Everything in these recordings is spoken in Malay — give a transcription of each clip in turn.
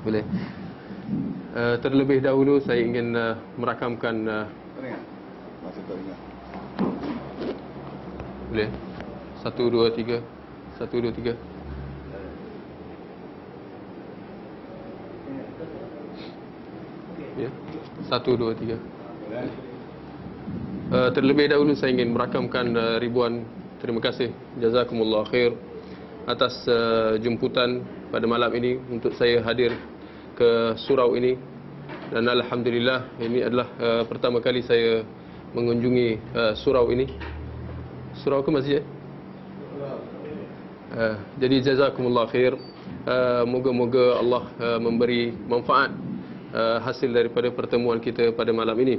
Boleh. Uh, Terlebih dahulu saya ingin uh, merakamkan uh, Masih. Boleh? Satu, dua, tiga. Satu, dua, tiga. Ya. Satu, dua, tiga. Uh, Terlebih dahulu saya ingin merakamkan uh, ribuan Terima kasih. Jazakumullah khair Atas uh, jemputan pada malam ini Untuk saya hadir ke surau ini Dan Alhamdulillah Ini adalah uh, pertama kali saya Mengunjungi uh, surau ini Surau ke masjid? Uh, jadi jazakumullah khair. Uh, moga-moga Allah uh, memberi manfaat uh, hasil daripada pertemuan kita pada malam ini.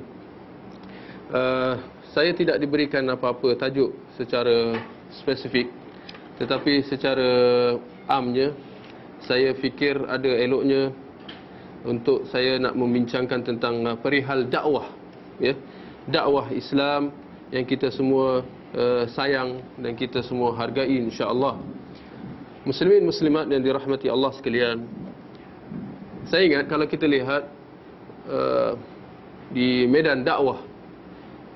Uh, saya tidak diberikan apa-apa tajuk secara spesifik tetapi secara amnya saya fikir ada eloknya untuk saya nak membincangkan tentang uh, perihal dakwah ya. Dakwah Islam yang kita semua uh, sayang dan kita semua hargai insya-Allah. Muslimin muslimat yang dirahmati Allah sekalian. Saya ingat kalau kita lihat uh, di medan dakwah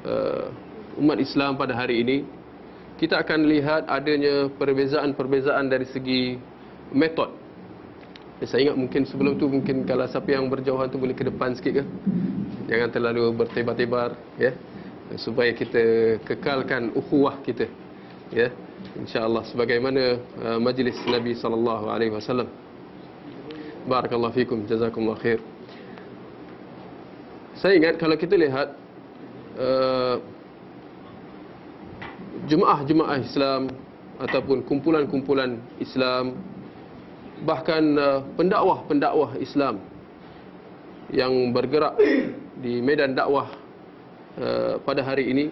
uh, umat Islam pada hari ini, kita akan lihat adanya perbezaan-perbezaan dari segi metod. Eh, saya ingat mungkin sebelum tu mungkin kalau siapa yang berjauhan tu boleh ke depan sikit ke? Jangan terlalu bertebar-tebar ya. Supaya kita kekalkan ukhuwah kita. Ya insyaallah sebagaimana uh, majlis Nabi sallallahu alaihi wasallam. Barakallahu fikum jazakumullah khair. Saya ingat kalau kita lihat uh, jemaah-jemaah Islam ataupun kumpulan-kumpulan Islam bahkan uh, pendakwah-pendakwah Islam yang bergerak di medan dakwah uh, pada hari ini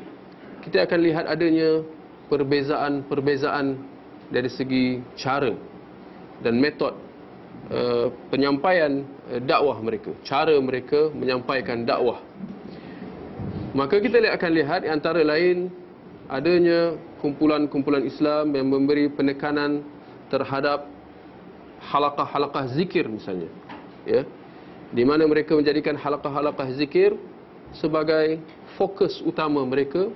kita akan lihat adanya perbezaan-perbezaan dari segi cara dan metod uh, penyampaian uh, dakwah mereka, cara mereka menyampaikan dakwah. Maka kita akan lihat antara lain adanya kumpulan-kumpulan Islam yang memberi penekanan terhadap halaqah-halaqah zikir misalnya. Ya. Di mana mereka menjadikan halaqah-halaqah zikir sebagai fokus utama mereka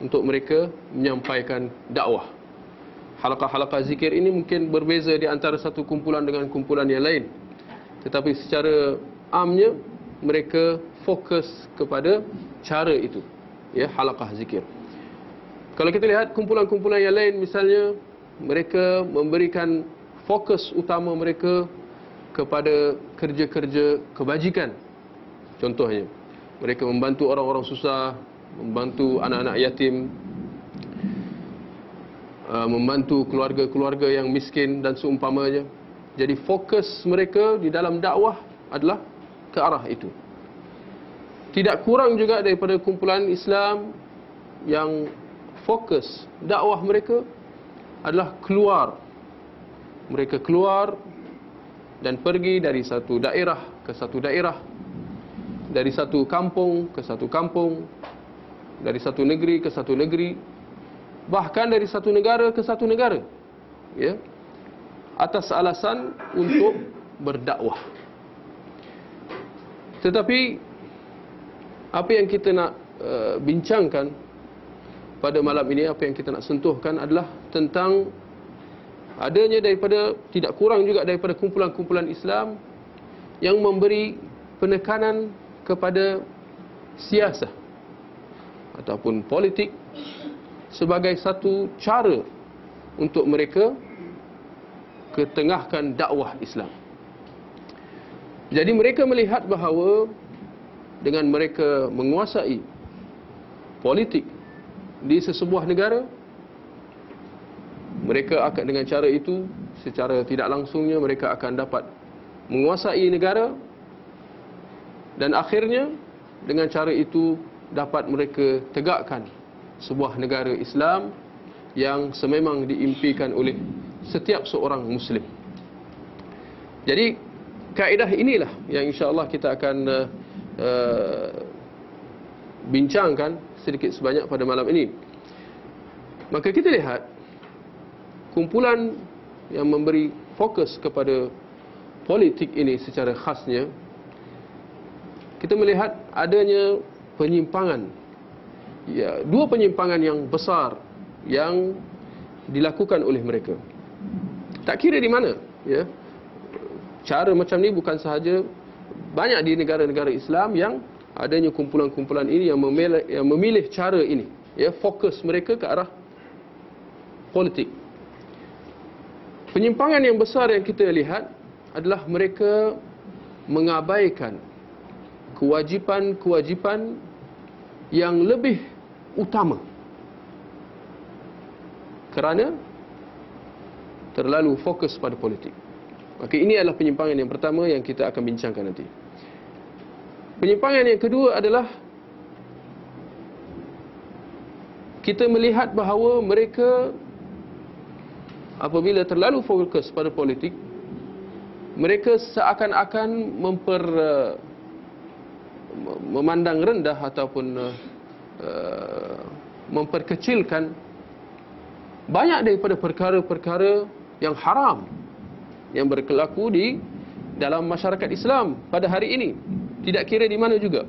untuk mereka menyampaikan dakwah. Halaqah-halaqah zikir ini mungkin berbeza di antara satu kumpulan dengan kumpulan yang lain. Tetapi secara amnya mereka fokus kepada cara itu. Ya, halaqah zikir. Kalau kita lihat kumpulan-kumpulan yang lain misalnya mereka memberikan fokus utama mereka kepada kerja-kerja kebajikan. Contohnya, mereka membantu orang-orang susah, membantu anak-anak yatim, uh, membantu keluarga-keluarga yang miskin dan seumpamanya. Jadi fokus mereka di dalam dakwah adalah ke arah itu. Tidak kurang juga daripada kumpulan Islam yang fokus dakwah mereka adalah keluar. Mereka keluar dan pergi dari satu daerah ke satu daerah, dari satu kampung ke satu kampung, dari satu negeri ke satu negeri bahkan dari satu negara ke satu negara ya atas alasan untuk berdakwah. Tetapi apa yang kita nak uh, bincangkan pada malam ini apa yang kita nak sentuhkan adalah tentang adanya daripada tidak kurang juga daripada kumpulan-kumpulan Islam yang memberi penekanan kepada siasah ataupun politik sebagai satu cara untuk mereka ketengahkan dakwah Islam. Jadi mereka melihat bahawa dengan mereka menguasai politik di sesebuah negara mereka akan dengan cara itu secara tidak langsungnya mereka akan dapat menguasai negara dan akhirnya dengan cara itu dapat mereka tegakkan sebuah negara Islam yang sememang diimpikan oleh setiap seorang muslim. Jadi kaedah inilah yang insya-Allah kita akan uh, uh, bincangkan sedikit sebanyak pada malam ini. Maka kita lihat kumpulan yang memberi fokus kepada politik ini secara khasnya kita melihat adanya penyimpangan. Ya dua penyimpangan yang besar yang dilakukan oleh mereka. Tak kira di mana ya. Cara macam ni bukan sahaja banyak di negara-negara Islam yang adanya kumpulan-kumpulan ini yang memilih, yang memilih cara ini ya fokus mereka ke arah politik penyimpangan yang besar yang kita lihat adalah mereka mengabaikan kewajipan-kewajipan yang lebih utama kerana terlalu fokus pada politik. Maka ini adalah penyimpangan yang pertama yang kita akan bincangkan nanti. Penyimpangan yang kedua adalah kita melihat bahawa mereka apabila terlalu fokus pada politik mereka seakan-akan memper memandang rendah ataupun uh, memperkecilkan banyak daripada perkara-perkara yang haram yang berlaku di dalam masyarakat Islam pada hari ini. Tidak kira di mana juga.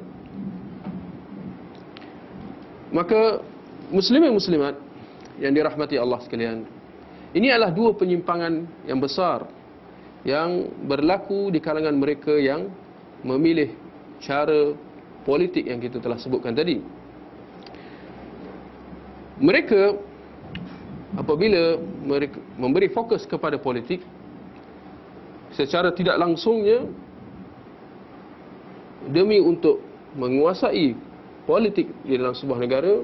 Maka muslimin muslimat yang dirahmati Allah sekalian ini adalah dua penyimpangan yang besar yang berlaku di kalangan mereka yang memilih cara politik yang kita telah sebutkan tadi. Mereka apabila mereka memberi fokus kepada politik secara tidak langsungnya demi untuk menguasai politik di dalam sebuah negara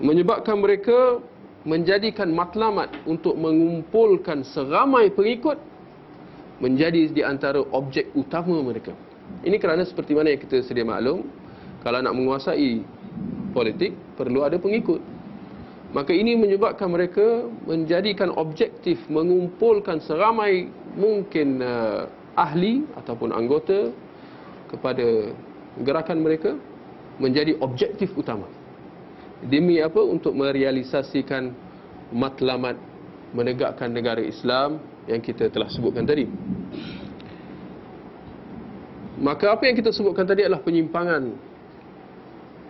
menyebabkan mereka menjadikan matlamat untuk mengumpulkan seramai pengikut menjadi di antara objek utama mereka. Ini kerana seperti mana yang kita sedia maklum, kalau nak menguasai politik, perlu ada pengikut. Maka ini menyebabkan mereka menjadikan objektif mengumpulkan seramai mungkin uh, ahli ataupun anggota kepada gerakan mereka menjadi objektif utama. Demi apa? Untuk merealisasikan matlamat menegakkan negara Islam yang kita telah sebutkan tadi. Maka apa yang kita sebutkan tadi adalah penyimpangan.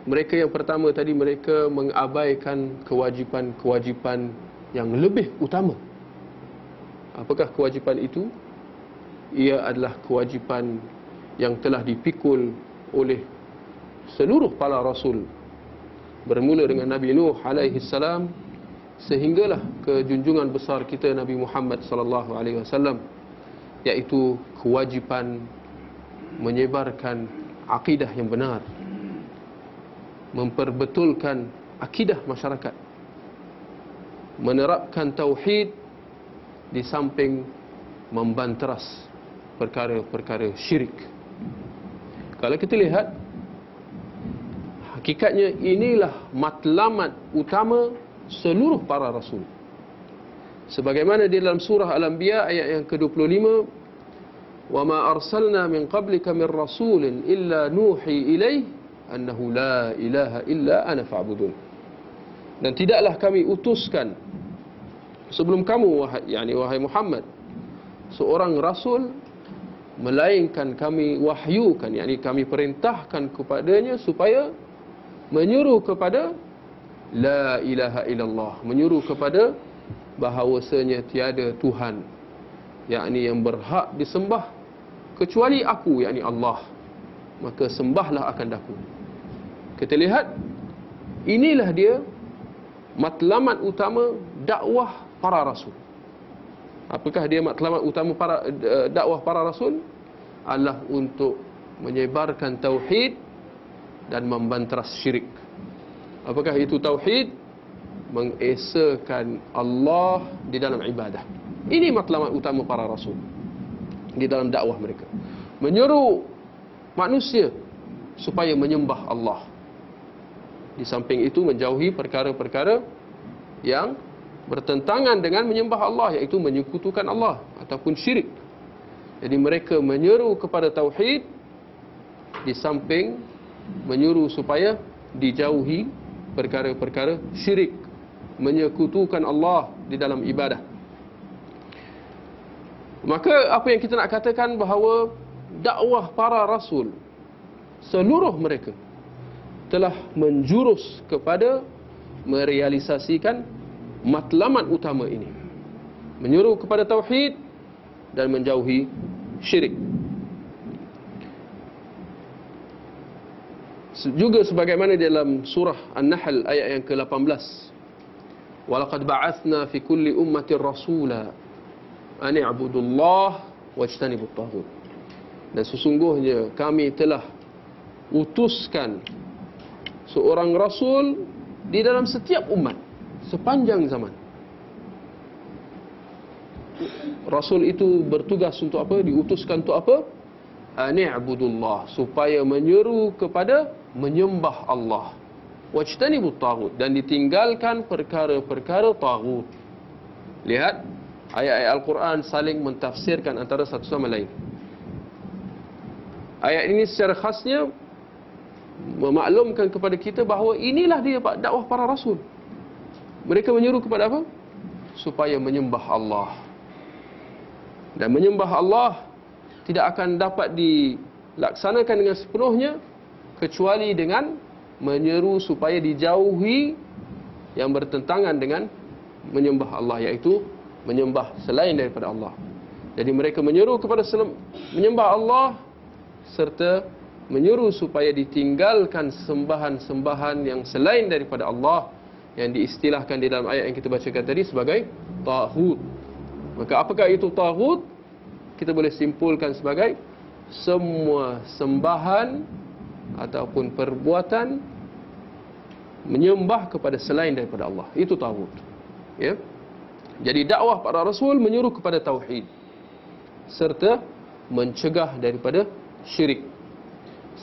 Mereka yang pertama tadi mereka mengabaikan kewajipan-kewajipan yang lebih utama. Apakah kewajipan itu? Ia adalah kewajipan yang telah dipikul oleh seluruh para rasul bermula dengan Nabi Nuh alaihi salam sehinggalah ke junjungan besar kita Nabi Muhammad sallallahu alaihi wasallam iaitu kewajipan menyebarkan akidah yang benar memperbetulkan akidah masyarakat menerapkan tauhid di samping membanteras perkara-perkara syirik. Kalau kita lihat Hakikatnya inilah matlamat utama seluruh para rasul. Sebagaimana di dalam surah Al-Anbiya ayat yang ke-25, "Wa ma arsalna min qablika min rasulin illa nuhi ilaihi annahu la ilaha illa ana fa'budun." Dan tidaklah kami utuskan sebelum kamu wahai yani wahai Muhammad seorang rasul melainkan kami wahyukan yakni kami perintahkan kepadanya supaya menyuruh kepada la ilaha illallah menyuruh kepada bahawasanya tiada tuhan yakni yang berhak disembah kecuali aku yakni Allah. Maka sembahlah akan daku kita lihat inilah dia matlamat utama dakwah para rasul. Apakah dia matlamat utama para uh, dakwah para rasul? Adalah untuk menyebarkan tauhid dan membanteras syirik apakah itu tauhid mengesakan Allah di dalam ibadah ini matlamat utama para rasul di dalam dakwah mereka. Menyeru manusia supaya menyembah Allah. Di samping itu menjauhi perkara-perkara yang bertentangan dengan menyembah Allah iaitu menyekutukan Allah ataupun syirik. Jadi mereka menyeru kepada tauhid di samping menyuruh supaya dijauhi perkara-perkara syirik, menyekutukan Allah di dalam ibadah. Maka apa yang kita nak katakan bahawa dakwah para rasul seluruh mereka telah menjurus kepada merealisasikan matlamat utama ini. Menyuruh kepada tauhid dan menjauhi syirik. Juga sebagaimana dalam surah An-Nahl ayat yang ke-18. Walaqad ba'athna fi kulli ummatin rasula an i'budullah wajtanibut taghut. Dan sesungguhnya kami telah utuskan seorang rasul di dalam setiap umat sepanjang zaman. Rasul itu bertugas untuk apa? Diutuskan untuk apa? Ani'budullah supaya menyeru kepada menyembah Allah. Wajtanibut taghut dan ditinggalkan perkara-perkara taghut. Lihat ayat-ayat Al-Quran saling mentafsirkan antara satu sama lain. Ayat ini secara khasnya memaklumkan kepada kita bahawa inilah dia dakwah para rasul. Mereka menyuruh kepada apa? Supaya menyembah Allah. Dan menyembah Allah tidak akan dapat dilaksanakan dengan sepenuhnya kecuali dengan menyeru supaya dijauhi yang bertentangan dengan menyembah Allah iaitu menyembah selain daripada Allah. Jadi mereka menyeru kepada menyembah Allah serta menyuruh supaya ditinggalkan sembahan-sembahan yang selain daripada Allah yang diistilahkan di dalam ayat yang kita bacakan tadi sebagai taghut. Maka apakah itu taghut? Kita boleh simpulkan sebagai semua sembahan ataupun perbuatan menyembah kepada selain daripada Allah. Itu taghut. Ya. Jadi dakwah para rasul menyuruh kepada tauhid serta mencegah daripada syirik.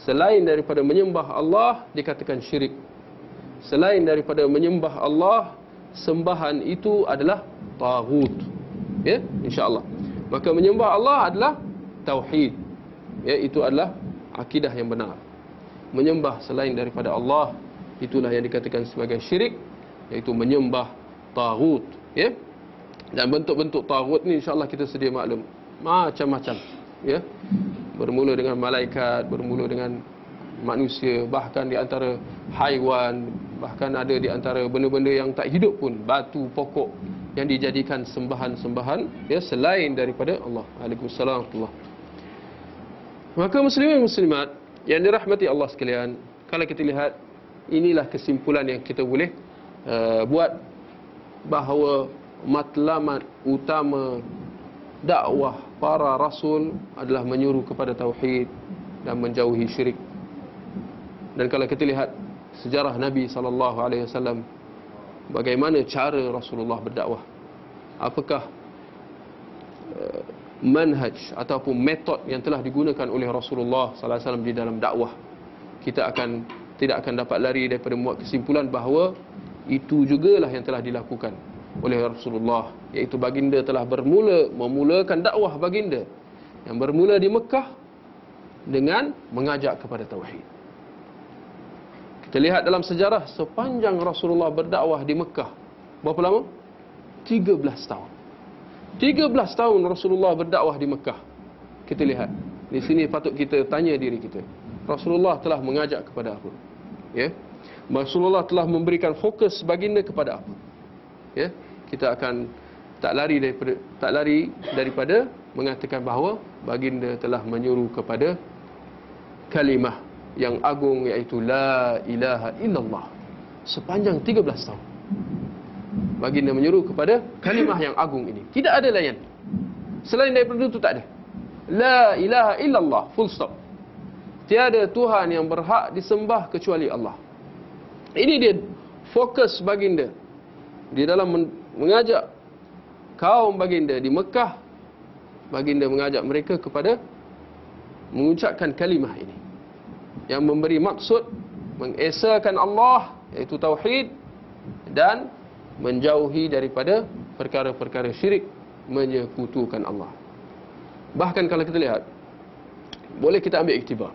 Selain daripada menyembah Allah dikatakan syirik. Selain daripada menyembah Allah, sembahan itu adalah taghut. Ya, insya-Allah. Maka menyembah Allah adalah tauhid. Ya, itu adalah akidah yang benar. Menyembah selain daripada Allah itulah yang dikatakan sebagai syirik, iaitu menyembah taghut, ya. Dan bentuk-bentuk taghut ni insya-Allah kita sedia maklum. Macam-macam, ya. Bermula dengan malaikat, bermula dengan manusia, bahkan di antara haiwan, bahkan ada di antara benda-benda yang tak hidup pun, batu, pokok yang dijadikan sembahan-sembahan ya selain daripada Allah. Waalaikumsalam warahmatullahi Maka muslimin muslimat yang dirahmati Allah sekalian, kalau kita lihat inilah kesimpulan yang kita boleh uh, buat bahawa matlamat utama dakwah para rasul adalah menyuruh kepada tauhid dan menjauhi syirik. Dan kalau kita lihat sejarah Nabi sallallahu alaihi wasallam bagaimana cara Rasulullah berdakwah. Apakah uh, manhaj ataupun metod yang telah digunakan oleh Rasulullah sallallahu alaihi wasallam di dalam dakwah. Kita akan tidak akan dapat lari daripada membuat kesimpulan bahawa itu jugalah yang telah dilakukan oleh Rasulullah iaitu baginda telah bermula memulakan dakwah baginda yang bermula di Mekah dengan mengajak kepada tauhid. Kita lihat dalam sejarah sepanjang Rasulullah berdakwah di Mekah. Berapa lama? 13 tahun. 13 tahun Rasulullah berdakwah di Mekah. Kita lihat. Di sini patut kita tanya diri kita. Rasulullah telah mengajak kepada apa? Ya. Rasulullah telah memberikan fokus baginda kepada apa? Ya. Kita akan tak lari daripada tak lari daripada mengatakan bahawa baginda telah menyuruh kepada kalimah yang agung iaitu la ilaha illallah sepanjang 13 tahun. Baginda menyuruh kepada kalimah yang agung ini. Tidak ada lain. Selain daripada itu tak ada. La ilaha illallah full stop. Tiada Tuhan yang berhak disembah kecuali Allah. Ini dia fokus baginda di dalam mengajak kaum baginda di Mekah baginda mengajak mereka kepada mengucapkan kalimah ini yang memberi maksud mengesakan Allah iaitu tauhid dan menjauhi daripada perkara-perkara syirik menyekutukan Allah. Bahkan kalau kita lihat boleh kita ambil iktibar.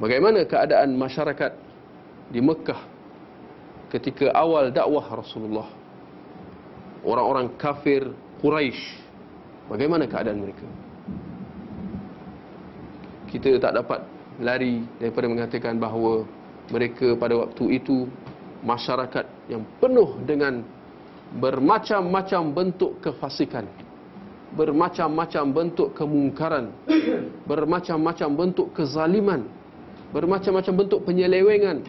Bagaimana keadaan masyarakat di Mekah ketika awal dakwah Rasulullah? Orang-orang kafir Quraisy. Bagaimana keadaan mereka? Kita tak dapat lari daripada mengatakan bahawa mereka pada waktu itu masyarakat yang penuh dengan bermacam-macam bentuk kefasikan bermacam-macam bentuk kemungkaran bermacam-macam bentuk kezaliman bermacam-macam bentuk penyelewengan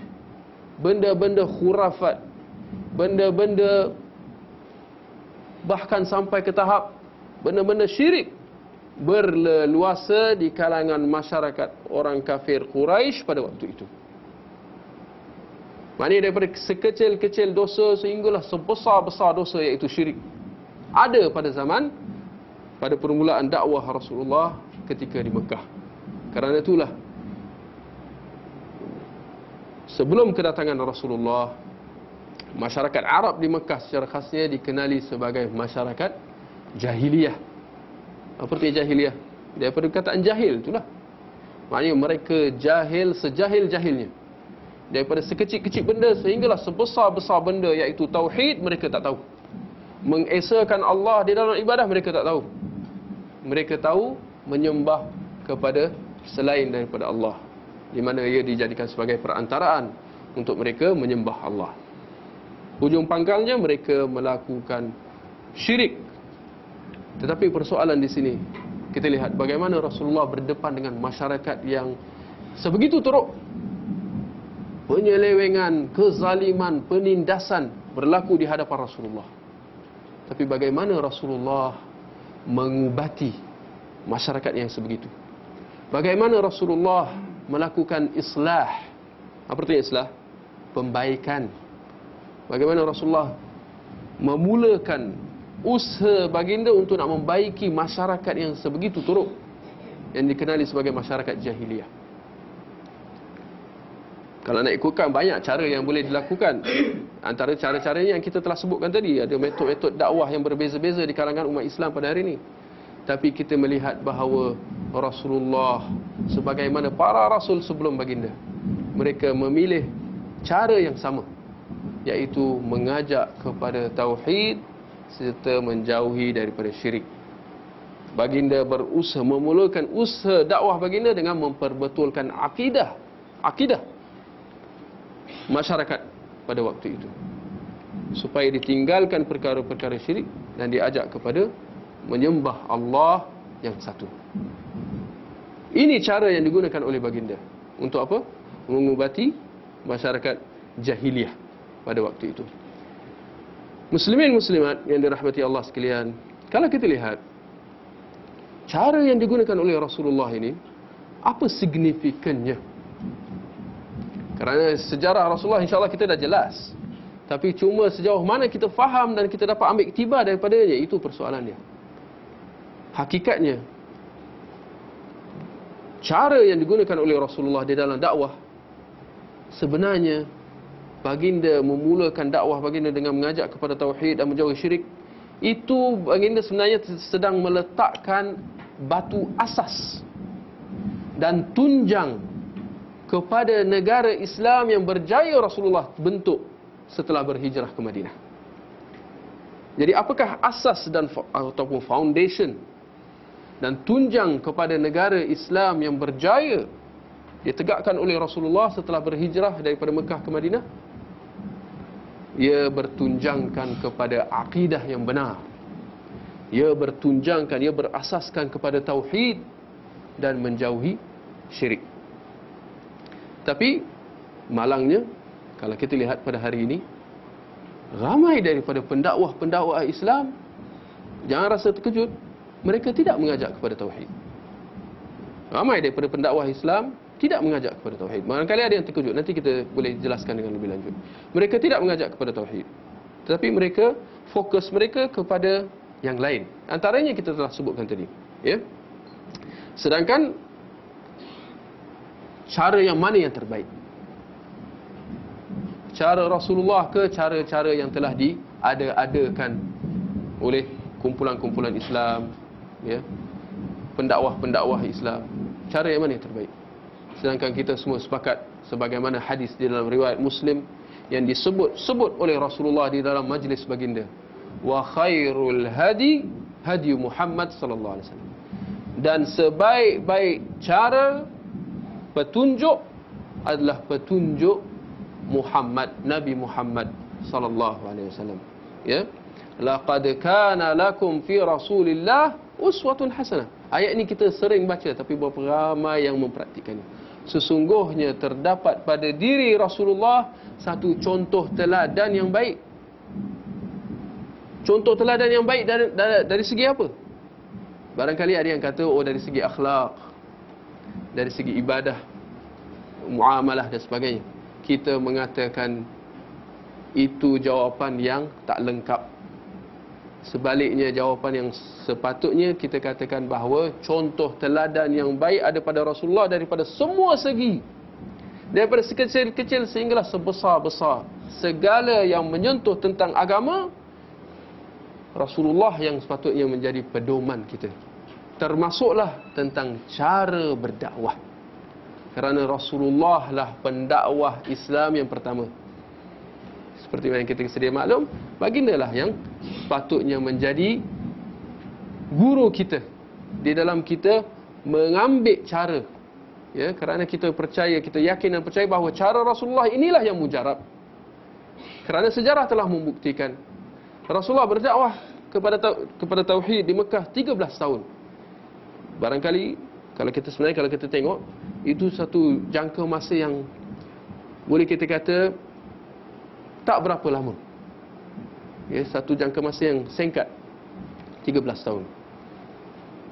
benda-benda khurafat benda-benda bahkan sampai ke tahap benda-benda syirik berleluasa di kalangan masyarakat orang kafir Quraisy pada waktu itu. Maknanya daripada sekecil-kecil dosa sehinggalah sebesar-besar dosa iaitu syirik. Ada pada zaman pada permulaan dakwah Rasulullah ketika di Mekah. Kerana itulah sebelum kedatangan Rasulullah masyarakat Arab di Mekah secara khasnya dikenali sebagai masyarakat jahiliyah. Apa artinya jahiliyah? Daripada perkataan jahil itulah. Maknanya mereka jahil sejahil-jahilnya. Daripada sekecil-kecil benda sehinggalah sebesar-besar benda iaitu tauhid mereka tak tahu. Mengesakan Allah di dalam ibadah mereka tak tahu. Mereka tahu menyembah kepada selain daripada Allah. Di mana ia dijadikan sebagai perantaraan untuk mereka menyembah Allah. Hujung pangkalnya mereka melakukan syirik tetapi persoalan di sini kita lihat bagaimana Rasulullah berdepan dengan masyarakat yang sebegitu teruk penyelewengan, kezaliman, penindasan berlaku di hadapan Rasulullah. Tapi bagaimana Rasulullah mengubati masyarakat yang sebegitu? Bagaimana Rasulullah melakukan islah? Apa itu islah? Pembaikan. Bagaimana Rasulullah memulakan usaha baginda untuk nak membaiki masyarakat yang sebegitu teruk yang dikenali sebagai masyarakat jahiliyah. Kalau nak ikutkan banyak cara yang boleh dilakukan. Antara cara-caranya yang kita telah sebutkan tadi, ada metod-metod dakwah yang berbeza-beza di kalangan umat Islam pada hari ini. Tapi kita melihat bahawa Rasulullah sebagaimana para rasul sebelum baginda, mereka memilih cara yang sama, iaitu mengajak kepada tauhid serta menjauhi daripada syirik. Baginda berusaha memulakan usaha dakwah baginda dengan memperbetulkan akidah, akidah masyarakat pada waktu itu. Supaya ditinggalkan perkara-perkara syirik dan diajak kepada menyembah Allah yang satu. Ini cara yang digunakan oleh baginda. Untuk apa? Mengubati masyarakat jahiliyah pada waktu itu. Muslimin muslimat yang dirahmati Allah sekalian, kalau kita lihat cara yang digunakan oleh Rasulullah ini, apa signifikannya? Kerana sejarah Rasulullah insya-Allah kita dah jelas. Tapi cuma sejauh mana kita faham dan kita dapat ambil tiba daripadanya itu persoalannya. Hakikatnya cara yang digunakan oleh Rasulullah di dalam dakwah sebenarnya baginda memulakan dakwah baginda dengan mengajak kepada tauhid dan menjauhi syirik itu baginda sebenarnya sedang meletakkan batu asas dan tunjang kepada negara Islam yang berjaya Rasulullah bentuk setelah berhijrah ke Madinah. Jadi apakah asas dan ataupun foundation dan tunjang kepada negara Islam yang berjaya ditegakkan oleh Rasulullah setelah berhijrah daripada Mekah ke Madinah? Ia bertunjangkan kepada akidah yang benar. Ia bertunjangkan, ia berasaskan kepada tauhid dan menjauhi syirik. Tapi malangnya kalau kita lihat pada hari ini ramai daripada pendakwah-pendakwah Islam jangan rasa terkejut mereka tidak mengajak kepada tauhid. Ramai daripada pendakwah Islam tidak mengajak kepada tauhid. Barangkali ada yang terkejut, nanti kita boleh jelaskan dengan lebih lanjut. Mereka tidak mengajak kepada tauhid. Tetapi mereka fokus mereka kepada yang lain. Antaranya kita telah sebutkan tadi. Ya. Sedangkan cara yang mana yang terbaik? Cara Rasulullah ke cara-cara yang telah diada-adakan oleh kumpulan-kumpulan Islam, ya. Pendakwah-pendakwah Islam. Cara yang mana yang terbaik? Sedangkan kita semua sepakat sebagaimana hadis di dalam riwayat Muslim yang disebut-sebut oleh Rasulullah di dalam majlis baginda. Wa khairul hadi hadi Muhammad sallallahu alaihi wasallam. Dan sebaik-baik cara petunjuk adalah petunjuk Muhammad Nabi Muhammad sallallahu alaihi wasallam. Ya. Laqad kana lakum fi Rasulillah uswatun hasanah. Ayat ini kita sering baca tapi berapa ramai yang mempraktikannya. Sesungguhnya terdapat pada diri Rasulullah satu contoh teladan yang baik. Contoh teladan yang baik dari, dari, dari segi apa? Barangkali ada yang kata oh dari segi akhlak, dari segi ibadah, muamalah dan sebagainya. Kita mengatakan itu jawapan yang tak lengkap. Sebaliknya jawapan yang sepatutnya kita katakan bahawa contoh teladan yang baik ada pada Rasulullah daripada semua segi. Daripada sekecil-kecil sehinggalah sebesar-besar. Segala yang menyentuh tentang agama, Rasulullah yang sepatutnya menjadi pedoman kita. Termasuklah tentang cara berdakwah. Kerana Rasulullah lah pendakwah Islam yang pertama seperti yang kita sedia maklum, baginda lah yang patutnya menjadi guru kita. Di dalam kita mengambil cara ya kerana kita percaya kita yakin dan percaya bahawa cara Rasulullah inilah yang mujarab. Kerana sejarah telah membuktikan Rasulullah berdakwah kepada kepada tauhid di Mekah 13 tahun. Barangkali kalau kita sebenarnya kalau kita tengok itu satu jangka masa yang boleh kita kata tak berapa lama. Ya, satu jangka masa yang singkat. 13 tahun.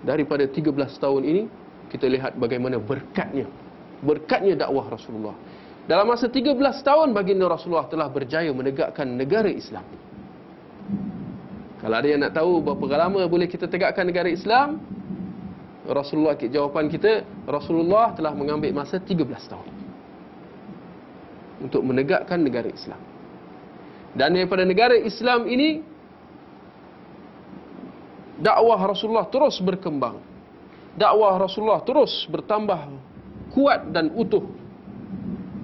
Daripada 13 tahun ini, kita lihat bagaimana berkatnya. Berkatnya dakwah Rasulullah. Dalam masa 13 tahun, baginda Rasulullah telah berjaya menegakkan negara Islam. Kalau ada yang nak tahu berapa lama boleh kita tegakkan negara Islam, Rasulullah jawapan kita, Rasulullah telah mengambil masa 13 tahun untuk menegakkan negara Islam. Dan daripada negara Islam ini dakwah Rasulullah terus berkembang. Dakwah Rasulullah terus bertambah kuat dan utuh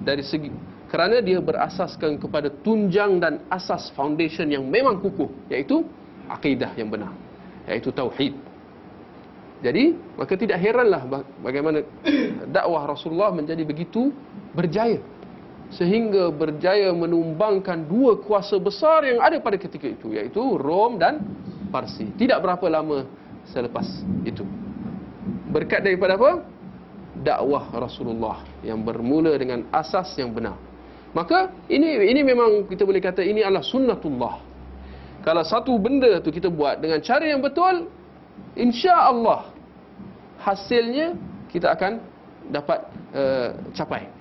dari segi kerana dia berasaskan kepada tunjang dan asas foundation yang memang kukuh iaitu akidah yang benar iaitu tauhid. Jadi, maka tidak heranlah bagaimana dakwah Rasulullah menjadi begitu berjaya sehingga berjaya menumbangkan dua kuasa besar yang ada pada ketika itu iaitu Rom dan Parsi. Tidak berapa lama selepas itu. Berkat daripada apa? Dakwah Rasulullah yang bermula dengan asas yang benar. Maka ini ini memang kita boleh kata ini adalah sunnatullah. Kalau satu benda tu kita buat dengan cara yang betul, insya-Allah hasilnya kita akan dapat uh, capai.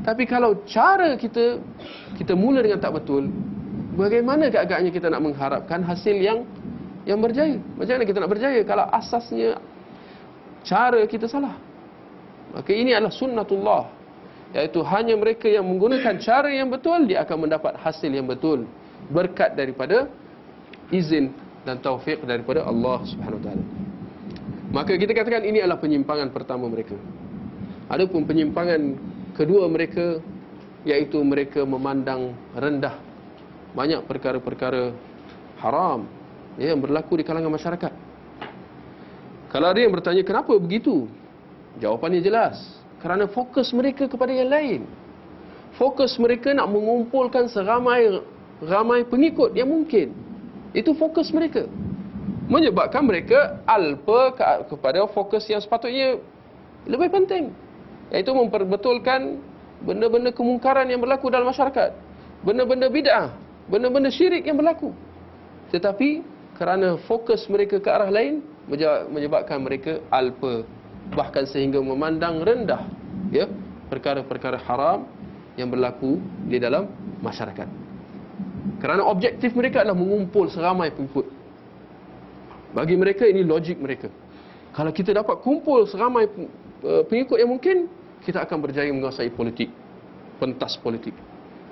Tapi kalau cara kita kita mula dengan tak betul, bagaimana agaknya kita nak mengharapkan hasil yang yang berjaya? Macam mana kita nak berjaya kalau asasnya cara kita salah? Maka ini adalah sunnatullah. Iaitu hanya mereka yang menggunakan cara yang betul dia akan mendapat hasil yang betul berkat daripada izin dan taufik daripada Allah Subhanahu Taala. Maka kita katakan ini adalah penyimpangan pertama mereka. Adapun penyimpangan kedua mereka iaitu mereka memandang rendah banyak perkara-perkara haram ya, yang berlaku di kalangan masyarakat. Kalau ada yang bertanya kenapa begitu? Jawapannya jelas. Kerana fokus mereka kepada yang lain. Fokus mereka nak mengumpulkan seramai ramai pengikut yang mungkin. Itu fokus mereka. Menyebabkan mereka alpa kepada fokus yang sepatutnya lebih penting iaitu memperbetulkan benda-benda kemungkaran yang berlaku dalam masyarakat. Benda-benda bid'ah benda-benda syirik yang berlaku. Tetapi kerana fokus mereka ke arah lain menyebabkan mereka alpa. Bahkan sehingga memandang rendah ya perkara-perkara haram yang berlaku di dalam masyarakat. Kerana objektif mereka adalah mengumpul seramai pengikut. Bagi mereka ini logik mereka. Kalau kita dapat kumpul seramai uh, pengikut yang mungkin, kita akan berjaya menguasai politik, pentas politik.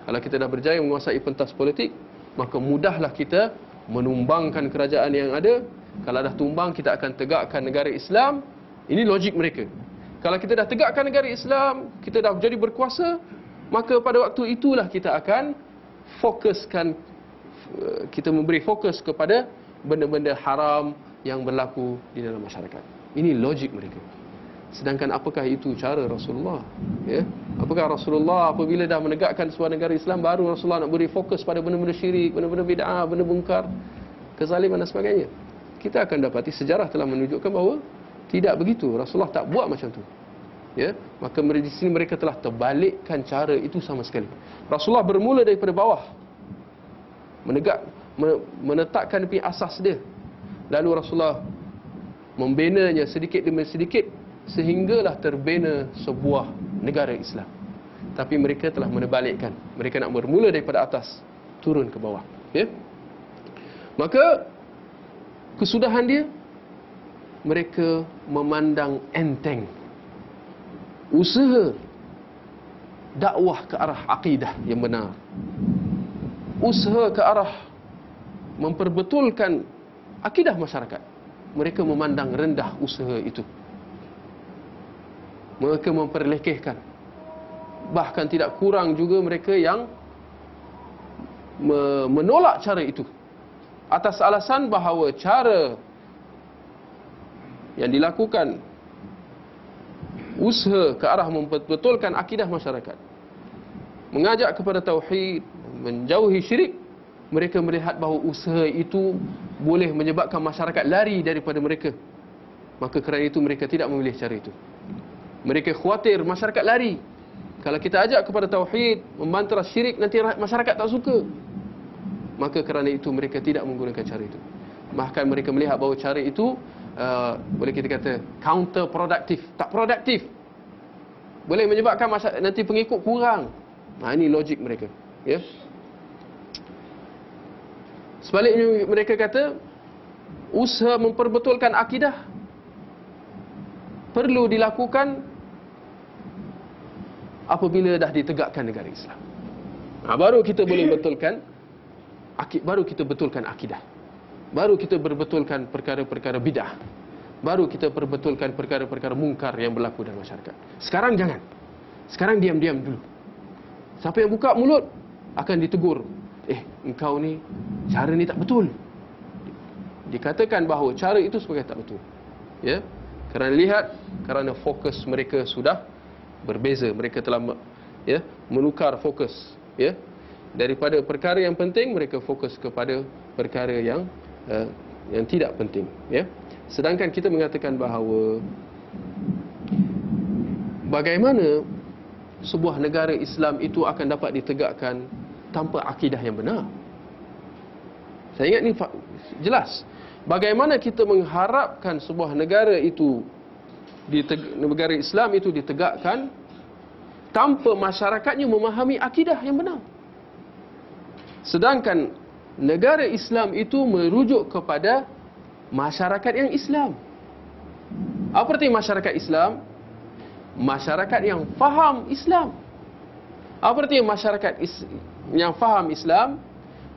Kalau kita dah berjaya menguasai pentas politik, maka mudahlah kita menumbangkan kerajaan yang ada. Kalau dah tumbang, kita akan tegakkan negara Islam. Ini logik mereka. Kalau kita dah tegakkan negara Islam, kita dah jadi berkuasa, maka pada waktu itulah kita akan fokuskan uh, kita memberi fokus kepada benda-benda haram yang berlaku di dalam masyarakat. Ini logik mereka. Sedangkan apakah itu cara Rasulullah? Ya? Apakah Rasulullah apabila dah menegakkan sebuah negara Islam baru Rasulullah nak beri fokus pada benda-benda syirik, benda-benda bid'ah, benda mungkar, kezaliman dan sebagainya? Kita akan dapati sejarah telah menunjukkan bahawa tidak begitu. Rasulullah tak buat macam tu. Ya, maka di sini mereka telah terbalikkan cara itu sama sekali. Rasulullah bermula daripada bawah. Menegak menetapkan asas dia. Lalu Rasulullah membenanya sedikit demi sedikit sehinggalah terbina sebuah negara Islam. Tapi mereka telah menebalikkan. Mereka nak bermula daripada atas turun ke bawah. Ya. Maka kesudahan dia mereka memandang enteng usaha dakwah ke arah akidah yang benar usaha ke arah memperbetulkan akidah masyarakat mereka memandang rendah usaha itu mereka memperlekehkan. Bahkan tidak kurang juga mereka yang menolak cara itu. Atas alasan bahawa cara yang dilakukan usaha ke arah membetulkan akidah masyarakat mengajak kepada tauhid menjauhi syirik mereka melihat bahawa usaha itu boleh menyebabkan masyarakat lari daripada mereka. Maka kerana itu mereka tidak memilih cara itu mereka khawatir masyarakat lari. Kalau kita ajak kepada tauhid membantah syirik nanti masyarakat tak suka. Maka kerana itu mereka tidak menggunakan cara itu. Bahkan mereka melihat bahawa cara itu uh, boleh kita kata counter produktif tak produktif. Boleh menyebabkan masa, nanti pengikut kurang. Nah ini logik mereka ya. Sebaliknya mereka kata usaha memperbetulkan akidah perlu dilakukan apabila dah ditegakkan negara Islam nah, baru kita boleh betulkan baru kita betulkan akidah. Baru kita berbetulkan perkara-perkara bidah. Baru kita perbetulkan perkara-perkara mungkar yang berlaku dalam masyarakat. Sekarang jangan. Sekarang diam-diam dulu. Siapa yang buka mulut akan ditegur. Eh engkau ni cara ni tak betul. Dikatakan bahawa cara itu sebagai tak betul. Ya? Kerana lihat kerana fokus mereka sudah berbeza mereka telah ya menukar fokus ya. Daripada perkara yang penting mereka fokus kepada perkara yang uh, yang tidak penting ya. Sedangkan kita mengatakan bahawa bagaimana sebuah negara Islam itu akan dapat ditegakkan tanpa akidah yang benar? Saya ingat ni jelas. Bagaimana kita mengharapkan sebuah negara itu di negara Islam itu ditegakkan tanpa masyarakatnya memahami akidah yang benar sedangkan negara Islam itu merujuk kepada masyarakat yang Islam. Apa arti masyarakat Islam? Masyarakat yang faham Islam. Apa arti masyarakat yang faham Islam?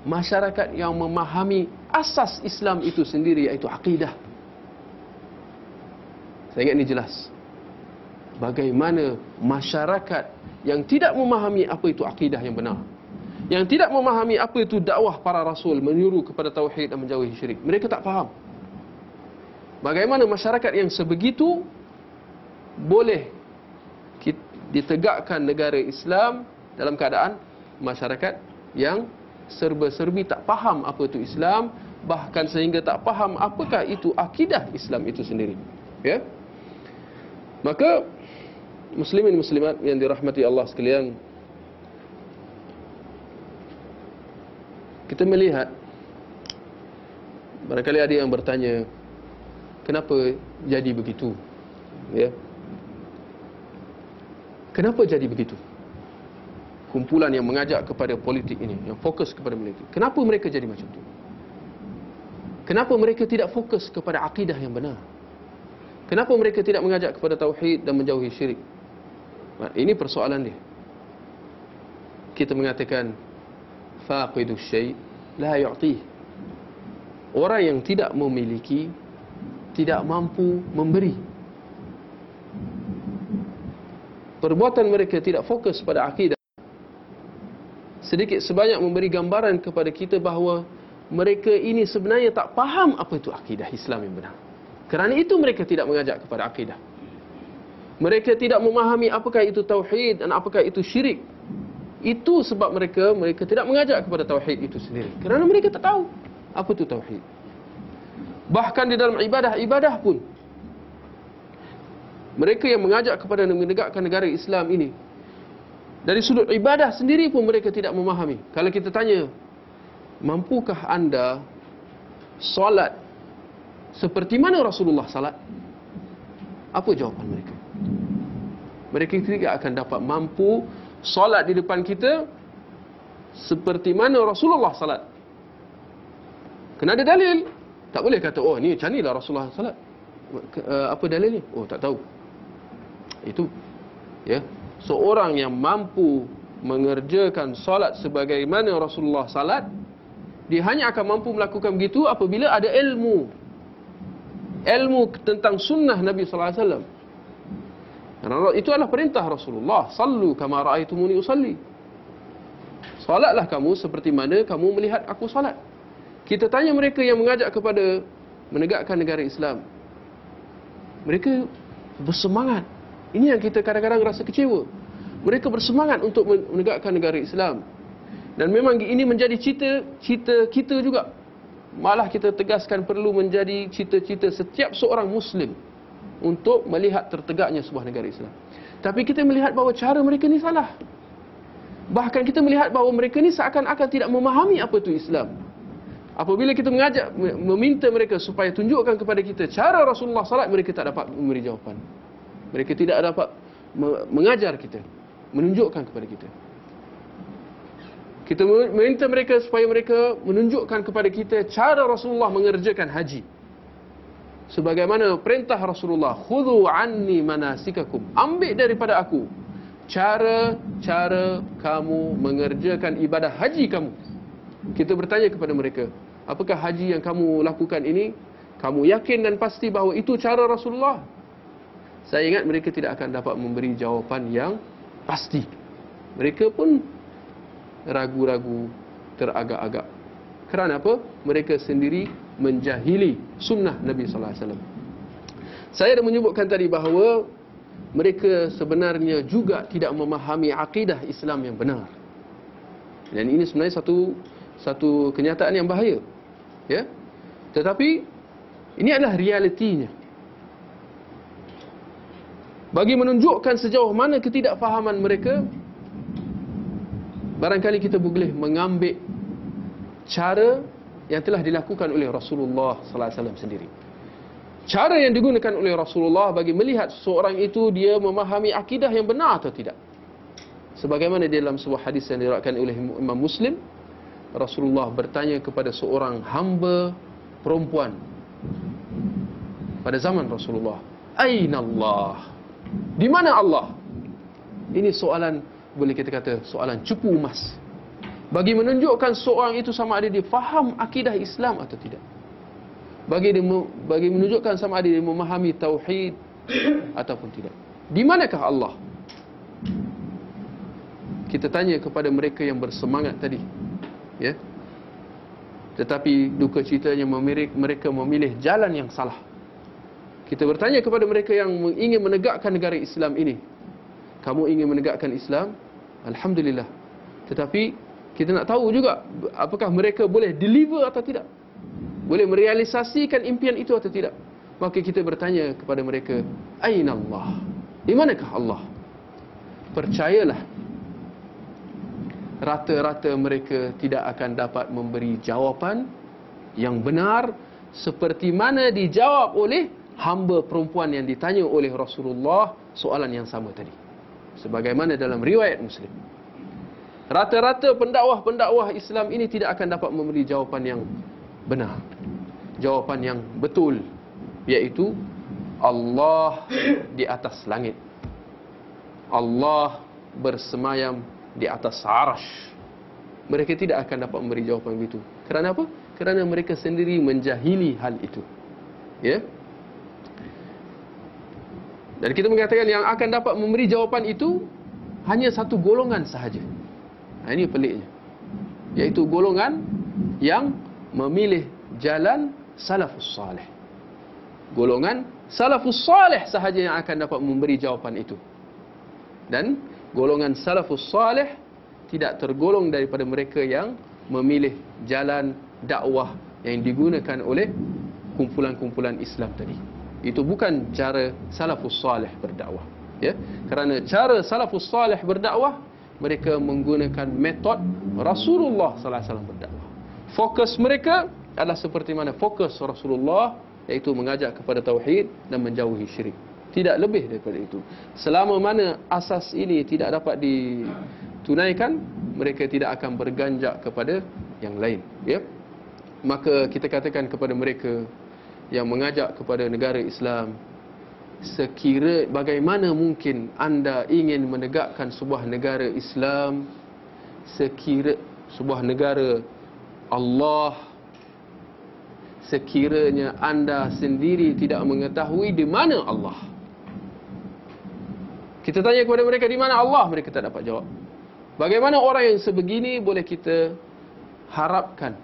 Masyarakat yang memahami asas Islam itu sendiri iaitu akidah. Saya ingat ini jelas. Bagaimana masyarakat yang tidak memahami apa itu akidah yang benar yang tidak memahami apa itu dakwah para rasul menyuruh kepada tauhid dan menjauhi syirik. Mereka tak faham. Bagaimana masyarakat yang sebegitu boleh ditegakkan negara Islam dalam keadaan masyarakat yang serba-serbi tak faham apa itu Islam bahkan sehingga tak faham apakah itu akidah Islam itu sendiri. Ya. Maka muslimin muslimat yang dirahmati Allah sekalian kita melihat barangkali ada yang bertanya kenapa jadi begitu? Ya. Kenapa jadi begitu? Kumpulan yang mengajak kepada politik ini yang fokus kepada politik. Kenapa mereka jadi macam tu? Kenapa mereka tidak fokus kepada akidah yang benar? Kenapa mereka tidak mengajak kepada tauhid dan menjauhi syirik? Ini persoalan dia. Kita mengatakan faqidu syai' la yu'tih. Orang yang tidak memiliki tidak mampu memberi. Perbuatan mereka tidak fokus pada akidah. Sedikit sebanyak memberi gambaran kepada kita bahawa mereka ini sebenarnya tak faham apa itu akidah Islam yang benar. Kerana itu mereka tidak mengajak kepada akidah. Mereka tidak memahami apakah itu tauhid dan apakah itu syirik. Itu sebab mereka mereka tidak mengajak kepada tauhid itu sendiri. Kerana mereka tak tahu apa itu tauhid. Bahkan di dalam ibadah-ibadah pun mereka yang mengajak kepada menegakkan negara Islam ini dari sudut ibadah sendiri pun mereka tidak memahami. Kalau kita tanya, mampukah anda solat seperti mana Rasulullah salat? Apa jawapan mereka? Mereka tidak akan dapat mampu solat di depan kita seperti mana Rasulullah salat. Kena ada dalil. Tak boleh kata, oh ni macam inilah Rasulullah salat. Eh, apa dalilnya? Oh tak tahu. Itu ya seorang yang mampu mengerjakan solat sebagaimana Rasulullah salat dia hanya akan mampu melakukan begitu apabila ada ilmu ilmu tentang sunnah Nabi sallallahu alaihi wasallam itu adalah perintah Rasulullah sallu kama raaitumuni usalli salatlah kamu seperti mana kamu melihat aku salat kita tanya mereka yang mengajak kepada menegakkan negara Islam mereka bersemangat ini yang kita kadang-kadang rasa kecewa. Mereka bersemangat untuk menegakkan negara Islam. Dan memang ini menjadi cita-cita kita juga. Malah kita tegaskan perlu menjadi cita-cita setiap seorang Muslim untuk melihat tertegaknya sebuah negara Islam. Tapi kita melihat bahawa cara mereka ni salah. Bahkan kita melihat bahawa mereka ni seakan-akan tidak memahami apa itu Islam. Apabila kita mengajak, meminta mereka supaya tunjukkan kepada kita cara Rasulullah salat, mereka tak dapat memberi jawapan. Mereka tidak dapat mengajar kita, menunjukkan kepada kita. Kita meminta mereka supaya mereka menunjukkan kepada kita cara Rasulullah mengerjakan haji. Sebagaimana perintah Rasulullah, "Khudhu anni manasikakum." Ambil daripada aku cara-cara kamu mengerjakan ibadah haji kamu. Kita bertanya kepada mereka, "Apakah haji yang kamu lakukan ini kamu yakin dan pasti bahawa itu cara Rasulullah?" saya ingat mereka tidak akan dapat memberi jawapan yang pasti. Mereka pun ragu-ragu, teragak-agak. Kerana apa? Mereka sendiri menjahili sunnah Nabi sallallahu alaihi wasallam. Saya dah menyebutkan tadi bahawa mereka sebenarnya juga tidak memahami akidah Islam yang benar. Dan ini sebenarnya satu satu kenyataan yang bahaya. Ya. Tetapi ini adalah realitinya. Bagi menunjukkan sejauh mana ketidakfahaman mereka Barangkali kita boleh mengambil Cara yang telah dilakukan oleh Rasulullah Sallallahu Alaihi Wasallam sendiri. Cara yang digunakan oleh Rasulullah bagi melihat seorang itu Dia memahami akidah yang benar atau tidak. Sebagaimana dalam sebuah hadis yang diriwayatkan oleh Imam Muslim Rasulullah bertanya kepada seorang hamba perempuan pada zaman Rasulullah Aina Allah? Di mana Allah? Ini soalan boleh kita kata soalan cupu emas. Bagi menunjukkan seorang itu sama ada dia faham akidah Islam atau tidak. Bagi dia bagi menunjukkan sama ada dia memahami tauhid ataupun tidak. Di manakah Allah? Kita tanya kepada mereka yang bersemangat tadi. Ya. Tetapi duka citanya mereka memilih jalan yang salah. Kita bertanya kepada mereka yang ingin menegakkan negara Islam ini. Kamu ingin menegakkan Islam? Alhamdulillah. Tetapi kita nak tahu juga apakah mereka boleh deliver atau tidak. Boleh merealisasikan impian itu atau tidak. Maka kita bertanya kepada mereka, Aina Allah? Di manakah Allah? Percayalah. Rata-rata mereka tidak akan dapat memberi jawapan yang benar seperti mana dijawab oleh hamba perempuan yang ditanya oleh Rasulullah soalan yang sama tadi. Sebagaimana dalam riwayat Muslim. Rata-rata pendakwah-pendakwah Islam ini tidak akan dapat memberi jawapan yang benar. jawapan yang betul iaitu Allah di atas langit. Allah bersemayam di atas arash. Mereka tidak akan dapat memberi jawapan begitu. Kerana apa? Kerana mereka sendiri menjahili hal itu. Ya? Dan kita mengatakan yang akan dapat memberi jawapan itu hanya satu golongan sahaja. Nah, ini peliknya. Iaitu golongan yang memilih jalan salafus salih. Golongan salafus salih sahaja yang akan dapat memberi jawapan itu. Dan golongan salafus salih tidak tergolong daripada mereka yang memilih jalan dakwah yang digunakan oleh kumpulan-kumpulan Islam tadi. Itu bukan cara salafus salih berdakwah. Ya? Kerana cara salafus salih berdakwah, mereka menggunakan metod Rasulullah sallallahu alaihi wasallam berdakwah. Fokus mereka adalah seperti mana fokus Rasulullah iaitu mengajak kepada tauhid dan menjauhi syirik. Tidak lebih daripada itu. Selama mana asas ini tidak dapat ditunaikan, mereka tidak akan berganjak kepada yang lain, ya. Maka kita katakan kepada mereka yang mengajak kepada negara Islam sekira bagaimana mungkin anda ingin menegakkan sebuah negara Islam sekira sebuah negara Allah sekiranya anda sendiri tidak mengetahui di mana Allah? Kita tanya kepada mereka di mana Allah? Mereka tak dapat jawab. Bagaimana orang yang sebegini boleh kita harapkan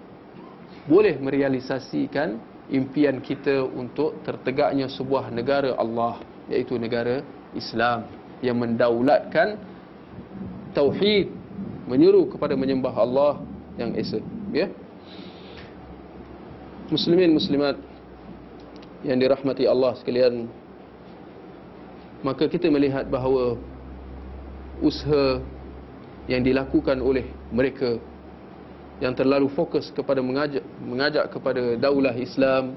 boleh merealisasikan impian kita untuk tertegaknya sebuah negara Allah iaitu negara Islam yang mendaulatkan tauhid menyuruh kepada menyembah Allah yang esa ya. Muslimin muslimat yang dirahmati Allah sekalian maka kita melihat bahawa usaha yang dilakukan oleh mereka yang terlalu fokus kepada mengajak mengajak kepada daulah Islam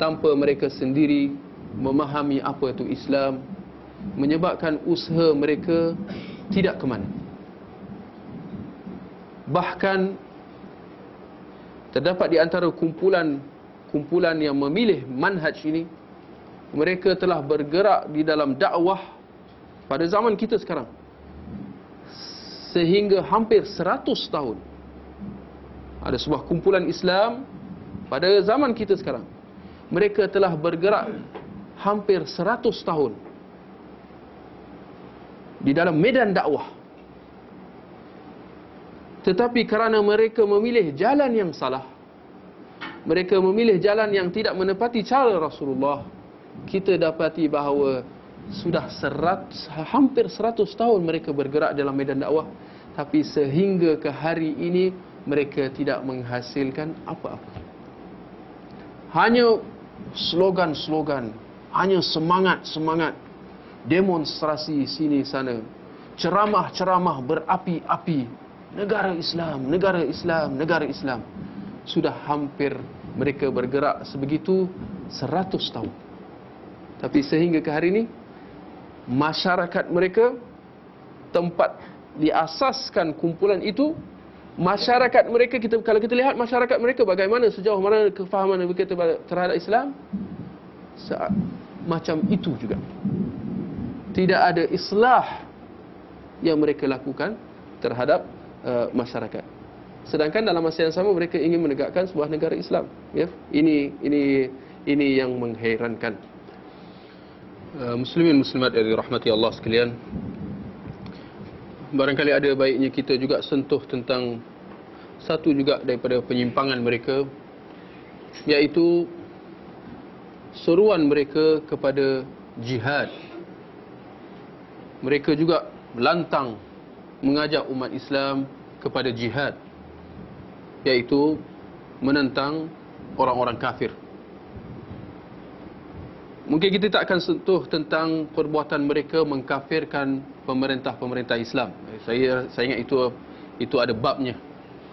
tanpa mereka sendiri memahami apa itu Islam menyebabkan usaha mereka tidak ke mana. Bahkan terdapat di antara kumpulan kumpulan yang memilih manhaj ini mereka telah bergerak di dalam dakwah pada zaman kita sekarang. Sehingga hampir 100 tahun ada sebuah kumpulan Islam pada zaman kita sekarang. Mereka telah bergerak hampir 100 tahun di dalam medan dakwah. Tetapi kerana mereka memilih jalan yang salah, mereka memilih jalan yang tidak menepati cara Rasulullah, kita dapati bahawa sudah serat, hampir 100 tahun mereka bergerak dalam medan dakwah. Tapi sehingga ke hari ini, mereka tidak menghasilkan apa-apa. Hanya slogan-slogan, hanya semangat-semangat, demonstrasi sini sana, ceramah-ceramah berapi-api, negara Islam, negara Islam, negara Islam. Sudah hampir mereka bergerak sebegitu seratus tahun. Tapi sehingga ke hari ini, masyarakat mereka, tempat diasaskan kumpulan itu masyarakat mereka kita kalau kita lihat masyarakat mereka bagaimana sejauh mana kefahaman mereka terhadap Islam macam itu juga. Tidak ada islah yang mereka lakukan terhadap uh, masyarakat. Sedangkan dalam masa yang sama mereka ingin menegakkan sebuah negara Islam ya. Ini ini ini yang mengherankan. Uh, muslimin muslimat yang dirahmati Allah sekalian barangkali ada baiknya kita juga sentuh tentang satu juga daripada penyimpangan mereka iaitu seruan mereka kepada jihad. Mereka juga lantang mengajak umat Islam kepada jihad iaitu menentang orang-orang kafir Mungkin kita tak akan sentuh tentang perbuatan mereka mengkafirkan pemerintah-pemerintah Islam. Saya saya ingat itu itu ada babnya,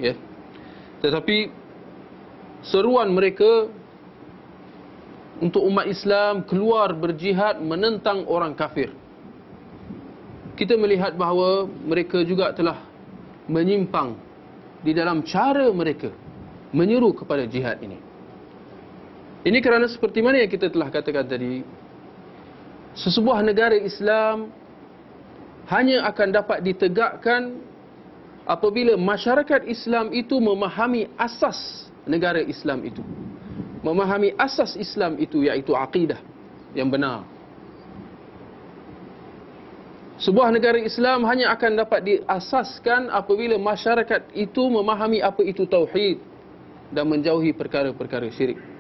ya. Tetapi seruan mereka untuk umat Islam keluar berjihad menentang orang kafir. Kita melihat bahawa mereka juga telah menyimpang di dalam cara mereka menyeru kepada jihad ini. Ini kerana seperti mana yang kita telah katakan tadi, sesebuah negara Islam hanya akan dapat ditegakkan apabila masyarakat Islam itu memahami asas negara Islam itu. Memahami asas Islam itu iaitu akidah yang benar. Sebuah negara Islam hanya akan dapat diasaskan apabila masyarakat itu memahami apa itu tauhid dan menjauhi perkara-perkara syirik.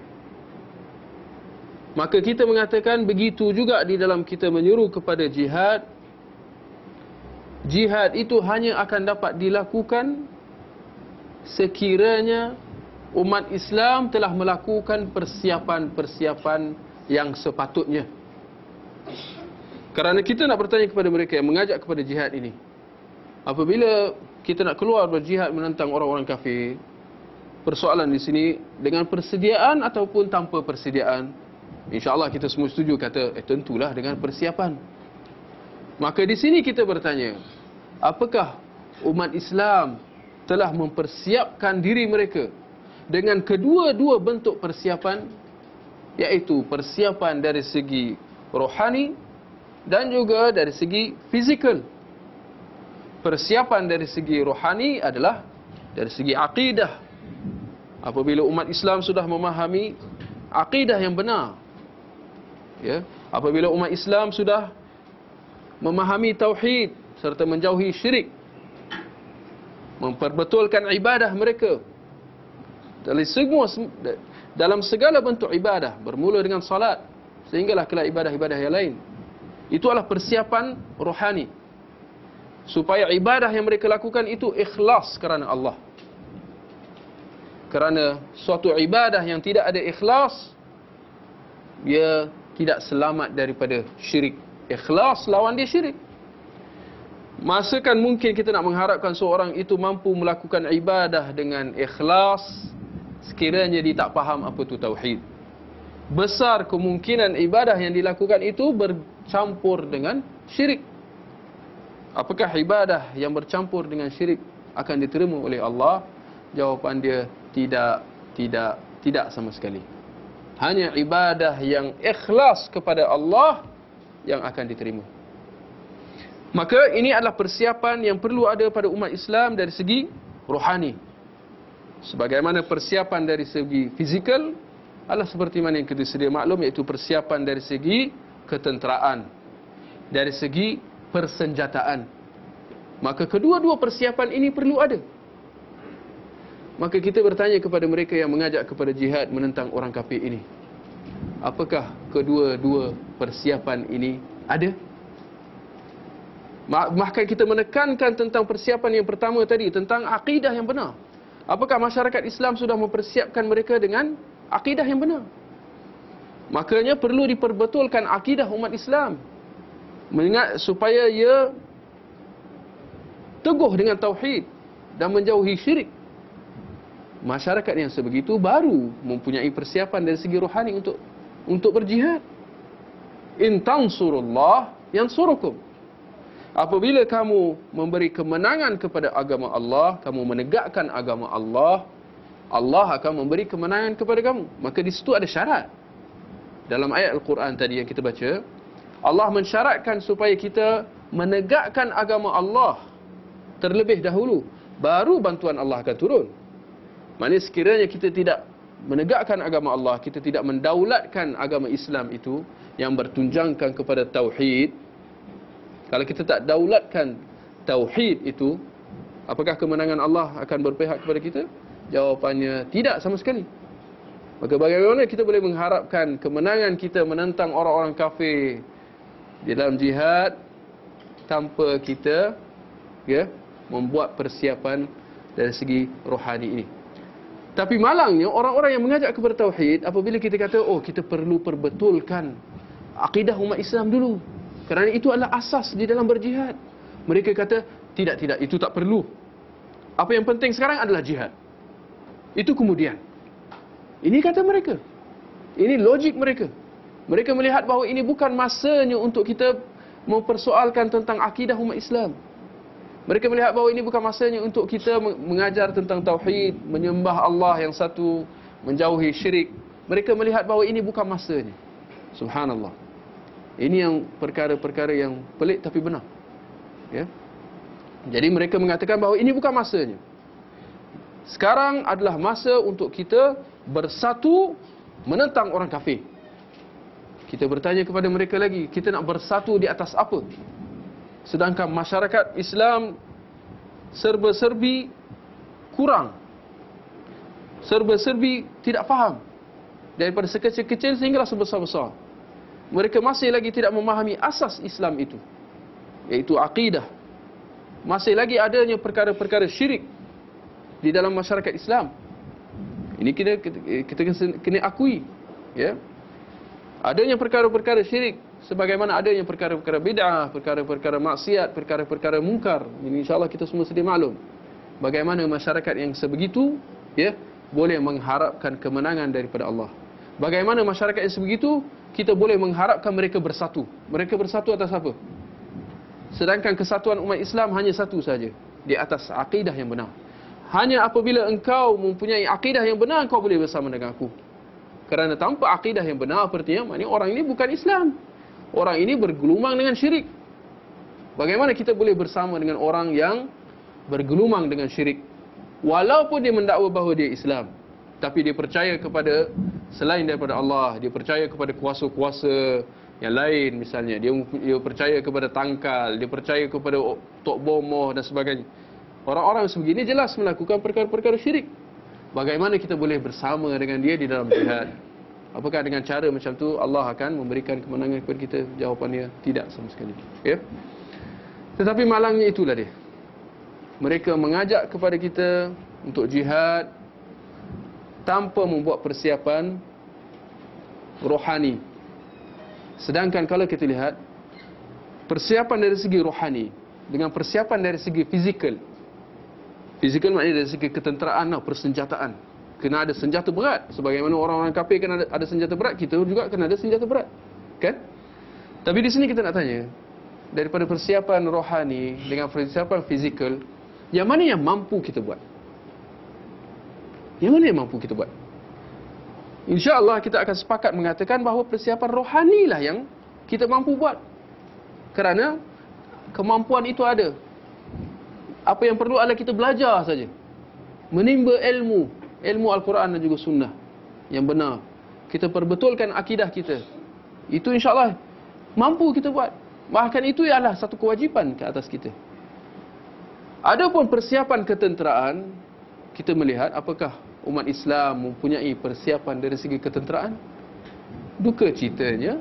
Maka kita mengatakan begitu juga di dalam kita menyuruh kepada jihad. Jihad itu hanya akan dapat dilakukan sekiranya umat Islam telah melakukan persiapan-persiapan yang sepatutnya. Kerana kita nak bertanya kepada mereka yang mengajak kepada jihad ini. Apabila kita nak keluar berjihad menentang orang-orang kafir, persoalan di sini dengan persediaan ataupun tanpa persediaan, InsyaAllah kita semua setuju kata, eh tentulah dengan persiapan. Maka di sini kita bertanya, apakah umat Islam telah mempersiapkan diri mereka dengan kedua-dua bentuk persiapan, iaitu persiapan dari segi rohani dan juga dari segi fizikal. Persiapan dari segi rohani adalah dari segi akidah. Apabila umat Islam sudah memahami akidah yang benar, ya. Apabila umat Islam sudah memahami tauhid serta menjauhi syirik memperbetulkan ibadah mereka dari semua dalam segala bentuk ibadah bermula dengan salat sehinggalah kelak ibadah-ibadah yang lain. Itu adalah persiapan rohani. Supaya ibadah yang mereka lakukan itu ikhlas kerana Allah. Kerana suatu ibadah yang tidak ada ikhlas dia tidak selamat daripada syirik. Ikhlas lawan dia syirik. Masa kan mungkin kita nak mengharapkan seorang itu mampu melakukan ibadah dengan ikhlas sekiranya dia tak faham apa itu tauhid. Besar kemungkinan ibadah yang dilakukan itu bercampur dengan syirik. Apakah ibadah yang bercampur dengan syirik akan diterima oleh Allah? Jawapan dia tidak, tidak, tidak sama sekali hanya ibadah yang ikhlas kepada Allah yang akan diterima. Maka ini adalah persiapan yang perlu ada pada umat Islam dari segi rohani. Sebagaimana persiapan dari segi fizikal adalah seperti mana yang kita sedia maklum iaitu persiapan dari segi ketenteraan. Dari segi persenjataan. Maka kedua-dua persiapan ini perlu ada. Maka kita bertanya kepada mereka yang mengajak kepada jihad menentang orang kafir ini. Apakah kedua-dua persiapan ini ada? Bahkan kita menekankan tentang persiapan yang pertama tadi, tentang akidah yang benar. Apakah masyarakat Islam sudah mempersiapkan mereka dengan akidah yang benar? Makanya perlu diperbetulkan akidah umat Islam. Mengingat supaya ia teguh dengan tauhid dan menjauhi syirik masyarakat yang sebegitu baru mempunyai persiapan dari segi rohani untuk untuk berjihad. In tansurullah yansurukum. Apabila kamu memberi kemenangan kepada agama Allah, kamu menegakkan agama Allah, Allah akan memberi kemenangan kepada kamu. Maka di situ ada syarat. Dalam ayat Al-Quran tadi yang kita baca, Allah mensyaratkan supaya kita menegakkan agama Allah terlebih dahulu. Baru bantuan Allah akan turun. Maksudnya sekiranya kita tidak menegakkan agama Allah, kita tidak mendaulatkan agama Islam itu yang bertunjangkan kepada tauhid. Kalau kita tak daulatkan tauhid itu, apakah kemenangan Allah akan berpihak kepada kita? Jawapannya tidak sama sekali. Maka bagaimana kita boleh mengharapkan kemenangan kita menentang orang-orang kafir di dalam jihad tanpa kita ya membuat persiapan dari segi rohani ini. Tapi malangnya orang-orang yang mengajak kepada tauhid apabila kita kata oh kita perlu perbetulkan akidah umat Islam dulu. Kerana itu adalah asas di dalam berjihad. Mereka kata tidak tidak itu tak perlu. Apa yang penting sekarang adalah jihad. Itu kemudian. Ini kata mereka. Ini logik mereka. Mereka melihat bahawa ini bukan masanya untuk kita mempersoalkan tentang akidah umat Islam. Mereka melihat bahawa ini bukan masanya untuk kita mengajar tentang tauhid, menyembah Allah yang satu, menjauhi syirik. mereka melihat bahawa ini bukan masanya. Subhanallah. Ini yang perkara-perkara yang pelik tapi benar. Ya. Jadi mereka mengatakan bahawa ini bukan masanya. Sekarang adalah masa untuk kita bersatu menentang orang kafir. Kita bertanya kepada mereka lagi, kita nak bersatu di atas apa? Sedangkan masyarakat Islam serba-serbi kurang. Serba-serbi tidak faham. Daripada sekecil-kecil sehinggalah sebesar-besar. Mereka masih lagi tidak memahami asas Islam itu. Iaitu akidah. Masih lagi adanya perkara-perkara syirik di dalam masyarakat Islam. Ini kita kita, kita kena akui, ya. Adanya perkara-perkara syirik sebagaimana adanya perkara-perkara bid'ah, perkara-perkara maksiat, perkara-perkara mungkar. Ini insya-Allah kita semua sedia maklum. Bagaimana masyarakat yang sebegitu ya boleh mengharapkan kemenangan daripada Allah. Bagaimana masyarakat yang sebegitu kita boleh mengharapkan mereka bersatu. Mereka bersatu atas apa? Sedangkan kesatuan umat Islam hanya satu saja, di atas akidah yang benar. Hanya apabila engkau mempunyai akidah yang benar, engkau boleh bersama dengan aku. Kerana tanpa akidah yang benar, artinya maknanya orang ini bukan Islam. Orang ini bergelumang dengan syirik. Bagaimana kita boleh bersama dengan orang yang bergelumang dengan syirik? Walaupun dia mendakwa bahawa dia Islam. Tapi dia percaya kepada selain daripada Allah. Dia percaya kepada kuasa-kuasa yang lain misalnya. Dia, dia percaya kepada tangkal. Dia percaya kepada Tok Bomoh dan sebagainya. Orang-orang sebegini jelas melakukan perkara-perkara syirik. Bagaimana kita boleh bersama dengan dia di dalam jihad? Apakah dengan cara macam tu Allah akan memberikan kemenangan kepada kita? Jawapannya tidak sama sekali. Ya. Tetapi malangnya itulah dia. Mereka mengajak kepada kita untuk jihad tanpa membuat persiapan rohani. Sedangkan kalau kita lihat persiapan dari segi rohani dengan persiapan dari segi fizikal Fizikal maknanya dari segi ketenteraan lah, persenjataan. Kena ada senjata berat. Sebagaimana orang-orang kafir kena ada, ada senjata berat, kita juga kena ada senjata berat. Kan? Tapi di sini kita nak tanya, daripada persiapan rohani dengan persiapan fizikal, yang mana yang mampu kita buat? Yang mana yang mampu kita buat? Insya Allah kita akan sepakat mengatakan bahawa persiapan rohani lah yang kita mampu buat. Kerana kemampuan itu ada. Apa yang perlu adalah kita belajar saja. Menimba ilmu, ilmu Al-Quran dan juga sunnah yang benar. Kita perbetulkan akidah kita. Itu insya-Allah mampu kita buat. Bahkan itu ialah satu kewajipan ke atas kita. Adapun persiapan ketenteraan, kita melihat apakah umat Islam mempunyai persiapan dari segi ketenteraan? Duka ceritanya,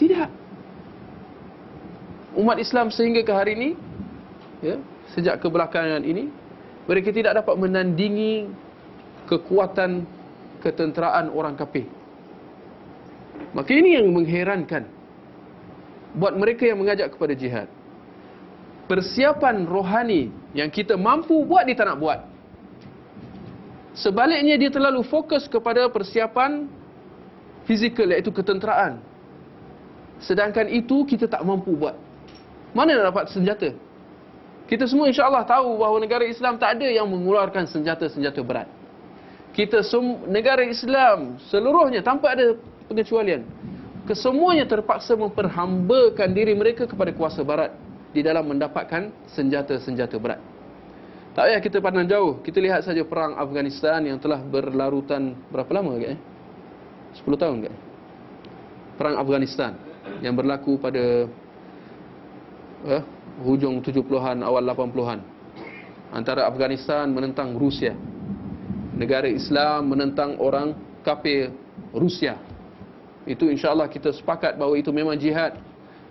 tidak. Umat Islam sehingga ke hari ini, ya, sejak kebelakangan ini mereka tidak dapat menandingi kekuatan ketenteraan orang kafir. Maka ini yang mengherankan buat mereka yang mengajak kepada jihad. Persiapan rohani yang kita mampu buat dia tak nak buat. Sebaliknya dia terlalu fokus kepada persiapan fizikal iaitu ketenteraan. Sedangkan itu kita tak mampu buat. Mana nak dapat senjata? Kita semua insya Allah tahu bahawa negara Islam tak ada yang mengeluarkan senjata-senjata berat. Kita negara Islam seluruhnya tanpa ada pengecualian. Kesemuanya terpaksa memperhambakan diri mereka kepada kuasa barat di dalam mendapatkan senjata-senjata berat. Tak payah kita pandang jauh. Kita lihat saja perang Afghanistan yang telah berlarutan berapa lama ke? Eh? 10 tahun ke? Perang Afghanistan yang berlaku pada eh, hujung 70-an awal 80-an antara Afghanistan menentang Rusia negara Islam menentang orang kafir Rusia. Itu insyaAllah kita sepakat bahawa itu memang jihad.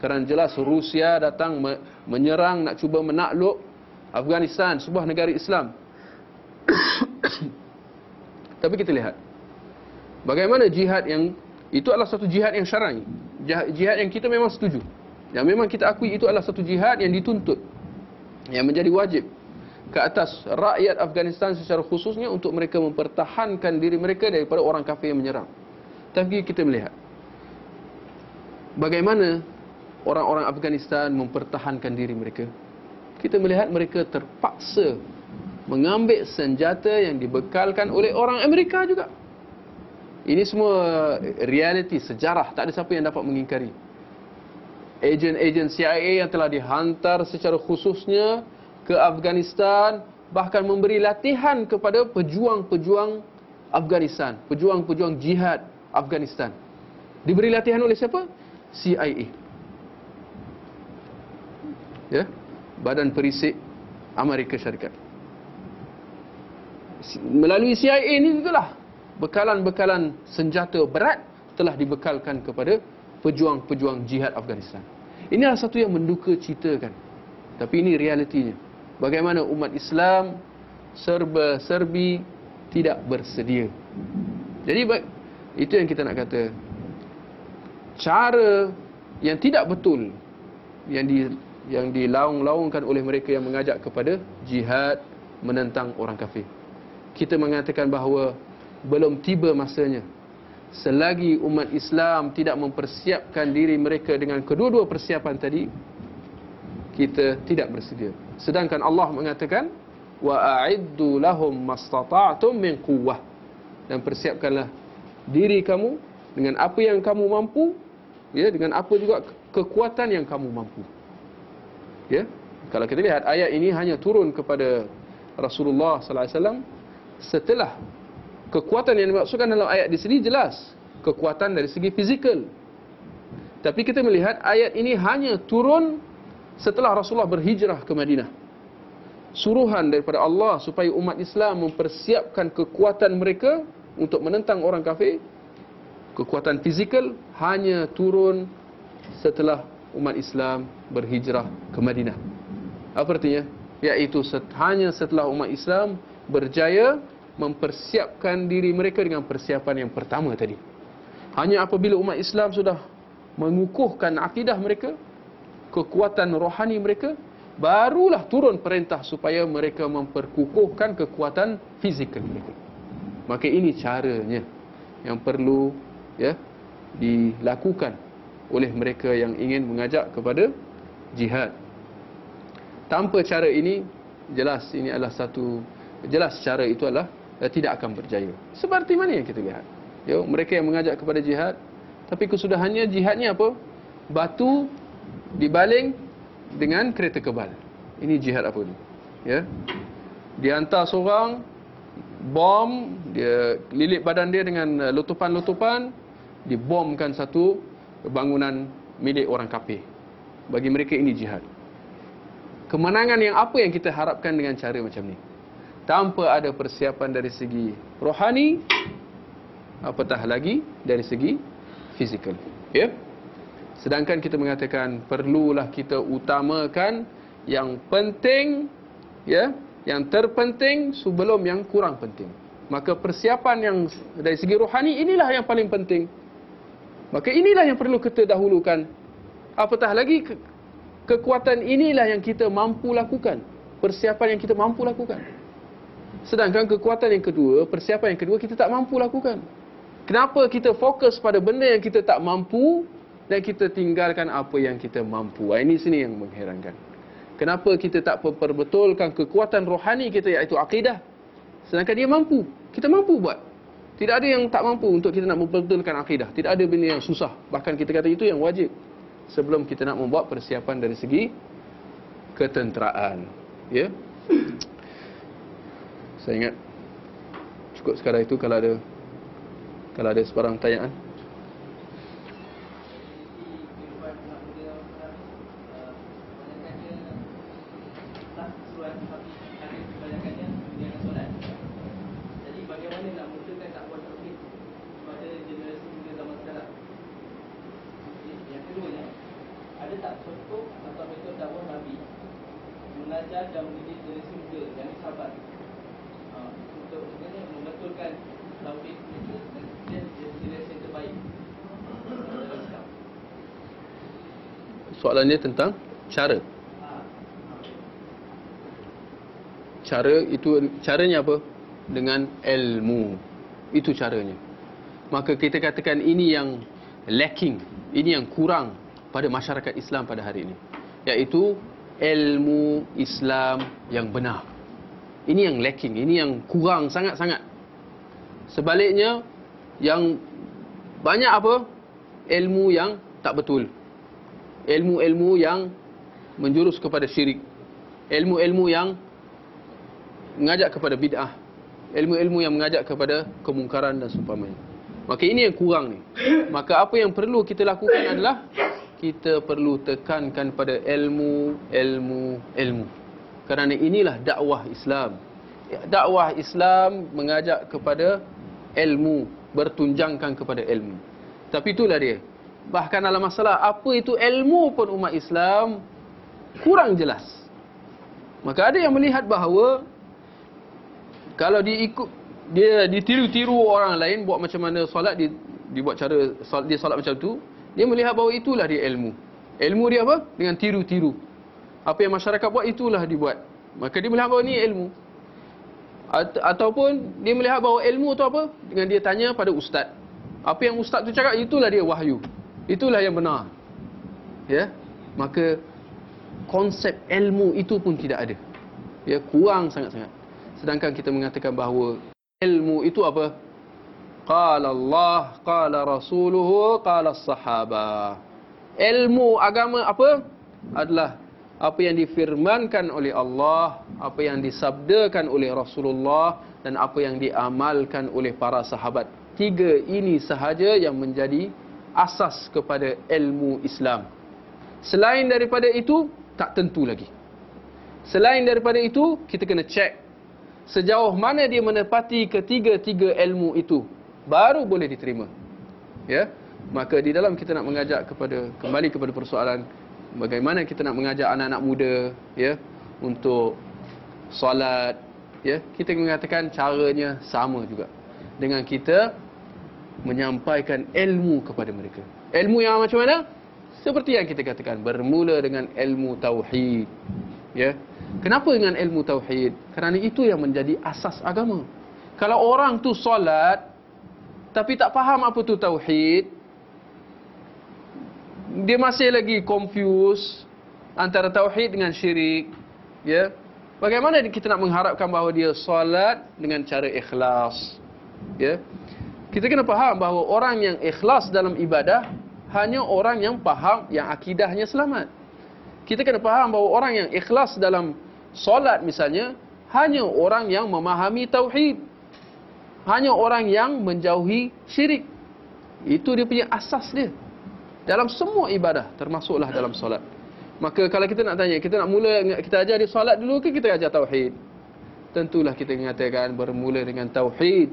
Kerana jelas Rusia datang menyerang nak cuba menakluk Afghanistan sebuah negara Islam. Tapi kita lihat bagaimana jihad yang itu adalah satu jihad yang syar'i. Jihad yang kita memang setuju. Yang memang kita akui itu adalah satu jihad yang dituntut yang menjadi wajib ke atas rakyat Afghanistan secara khususnya untuk mereka mempertahankan diri mereka daripada orang kafir yang menyerang. Tapi kita melihat bagaimana orang-orang Afghanistan mempertahankan diri mereka. Kita melihat mereka terpaksa mengambil senjata yang dibekalkan oleh orang Amerika juga. Ini semua realiti, sejarah. Tak ada siapa yang dapat mengingkari. Ejen-ejen CIA yang telah dihantar secara khususnya ke Afghanistan bahkan memberi latihan kepada pejuang-pejuang Afghanistan, pejuang-pejuang jihad Afghanistan. Diberi latihan oleh siapa? CIA. Ya, Badan Perisik Amerika Syarikat. Melalui CIA ini itulah bekalan-bekalan senjata berat telah dibekalkan kepada pejuang-pejuang jihad Afghanistan. Ini adalah satu yang menduka citakan. Tapi ini realitinya. Bagaimana umat Islam serba serbi tidak bersedia. Jadi itu yang kita nak kata. Cara yang tidak betul yang di yang dilaung-laungkan oleh mereka yang mengajak kepada jihad menentang orang kafir. Kita mengatakan bahawa belum tiba masanya selagi umat Islam tidak mempersiapkan diri mereka dengan kedua-dua persiapan tadi kita tidak bersedia. Sedangkan Allah mengatakan wa a'iddu lahum mastata'tum min quwwah. Dan persiapkanlah diri kamu dengan apa yang kamu mampu ya dengan apa juga kekuatan yang kamu mampu. Ya kalau kita lihat ayat ini hanya turun kepada Rasulullah sallallahu alaihi wasallam setelah kekuatan yang dimaksudkan dalam ayat di sini jelas. Kekuatan dari segi fizikal. Tapi kita melihat ayat ini hanya turun setelah Rasulullah berhijrah ke Madinah suruhan daripada Allah supaya umat Islam mempersiapkan kekuatan mereka untuk menentang orang kafir kekuatan fizikal hanya turun setelah umat Islam berhijrah ke Madinah. Apa artinya? Iaitu hanya setelah umat Islam berjaya mempersiapkan diri mereka dengan persiapan yang pertama tadi. Hanya apabila umat Islam sudah mengukuhkan akidah mereka kekuatan rohani mereka barulah turun perintah supaya mereka memperkukuhkan kekuatan fizikal mereka. Maka ini caranya yang perlu ya dilakukan oleh mereka yang ingin mengajak kepada jihad. Tanpa cara ini jelas ini adalah satu jelas cara itu adalah eh, tidak akan berjaya. Seperti mana yang kita lihat? Ya, mereka yang mengajak kepada jihad tapi kesudahannya jihadnya apa? Batu dibaling dengan kereta kebal. Ini jihad apa ni? Ya. Dia hantar seorang bom, dia lilit badan dia dengan uh, letupan-letupan, dibomkan satu bangunan milik orang kafir. Bagi mereka ini jihad. Kemenangan yang apa yang kita harapkan dengan cara macam ni? Tanpa ada persiapan dari segi rohani, apatah lagi dari segi fizikal. Ya. Sedangkan kita mengatakan perlulah kita utamakan yang penting ya, yang terpenting sebelum yang kurang penting. Maka persiapan yang dari segi rohani inilah yang paling penting. Maka inilah yang perlu kita dahulukan. Apatah lagi ke kekuatan inilah yang kita mampu lakukan. Persiapan yang kita mampu lakukan. Sedangkan kekuatan yang kedua, persiapan yang kedua kita tak mampu lakukan. Kenapa kita fokus pada benda yang kita tak mampu dan kita tinggalkan apa yang kita mampu. Ini sini yang mengherankan. Kenapa kita tak memperbetulkan kekuatan rohani kita iaitu akidah? Sedangkan dia mampu. Kita mampu buat. Tidak ada yang tak mampu untuk kita nak memperbetulkan akidah. Tidak ada benda yang susah. Bahkan kita kata itu yang wajib. Sebelum kita nak membuat persiapan dari segi ketenteraan. Ya. Saya ingat cukup sekarang itu kalau ada kalau ada sebarang pertanyaan. Dia tentang cara. Cara itu caranya apa? Dengan ilmu. Itu caranya. Maka kita katakan ini yang lacking, ini yang kurang pada masyarakat Islam pada hari ini. Iaitu ilmu Islam yang benar. Ini yang lacking, ini yang kurang sangat-sangat. Sebaliknya, yang banyak apa? Ilmu yang tak betul. Ilmu-ilmu yang menjurus kepada syirik. Ilmu-ilmu yang mengajak kepada bid'ah. Ilmu-ilmu yang mengajak kepada kemungkaran dan seumpamanya. Maka ini yang kurang ni. Maka apa yang perlu kita lakukan adalah kita perlu tekankan pada ilmu, ilmu, ilmu. Kerana inilah dakwah Islam. Dakwah Islam mengajak kepada ilmu, bertunjangkan kepada ilmu. Tapi itulah dia. Bahkan dalam masalah apa itu ilmu pun umat Islam kurang jelas. Maka ada yang melihat bahawa kalau diikut dia ditiru-tiru orang lain buat macam mana solat dia dibuat cara dia solat macam tu, dia melihat bahawa itulah dia ilmu. Ilmu dia apa? Dengan tiru-tiru. Apa yang masyarakat buat itulah dibuat. Maka dia melihat bahawa ni ilmu. At- ataupun dia melihat bahawa ilmu tu apa? Dengan dia tanya pada ustaz. Apa yang ustaz tu cakap itulah dia wahyu. Itulah yang benar. Ya. Maka konsep ilmu itu pun tidak ada. Ya, kurang sangat-sangat. Sedangkan kita mengatakan bahawa ilmu itu apa? Qala Allah, qala rasuluhu, qala sahabah. Ilmu agama apa? Adalah apa yang difirmankan oleh Allah, apa yang disabdakan oleh Rasulullah dan apa yang diamalkan oleh para sahabat. Tiga ini sahaja yang menjadi asas kepada ilmu Islam. Selain daripada itu, tak tentu lagi. Selain daripada itu, kita kena cek sejauh mana dia menepati ketiga-tiga ilmu itu. Baru boleh diterima. Ya, Maka di dalam kita nak mengajak kepada kembali kepada persoalan bagaimana kita nak mengajak anak-anak muda ya untuk solat ya kita mengatakan caranya sama juga dengan kita menyampaikan ilmu kepada mereka. Ilmu yang macam mana? Seperti yang kita katakan bermula dengan ilmu tauhid. Ya. Kenapa dengan ilmu tauhid? Kerana itu yang menjadi asas agama. Kalau orang tu solat tapi tak faham apa tu tauhid, dia masih lagi confuse antara tauhid dengan syirik, ya. Bagaimana kita nak mengharapkan bahawa dia solat dengan cara ikhlas? Ya. Kita kena faham bahawa orang yang ikhlas dalam ibadah hanya orang yang faham yang akidahnya selamat. Kita kena faham bahawa orang yang ikhlas dalam solat misalnya hanya orang yang memahami tauhid. Hanya orang yang menjauhi syirik. Itu dia punya asas dia. Dalam semua ibadah termasuklah dalam solat. Maka kalau kita nak tanya, kita nak mula kita ajar dia solat dulu ke kita ajar tauhid? Tentulah kita mengatakan bermula dengan tauhid.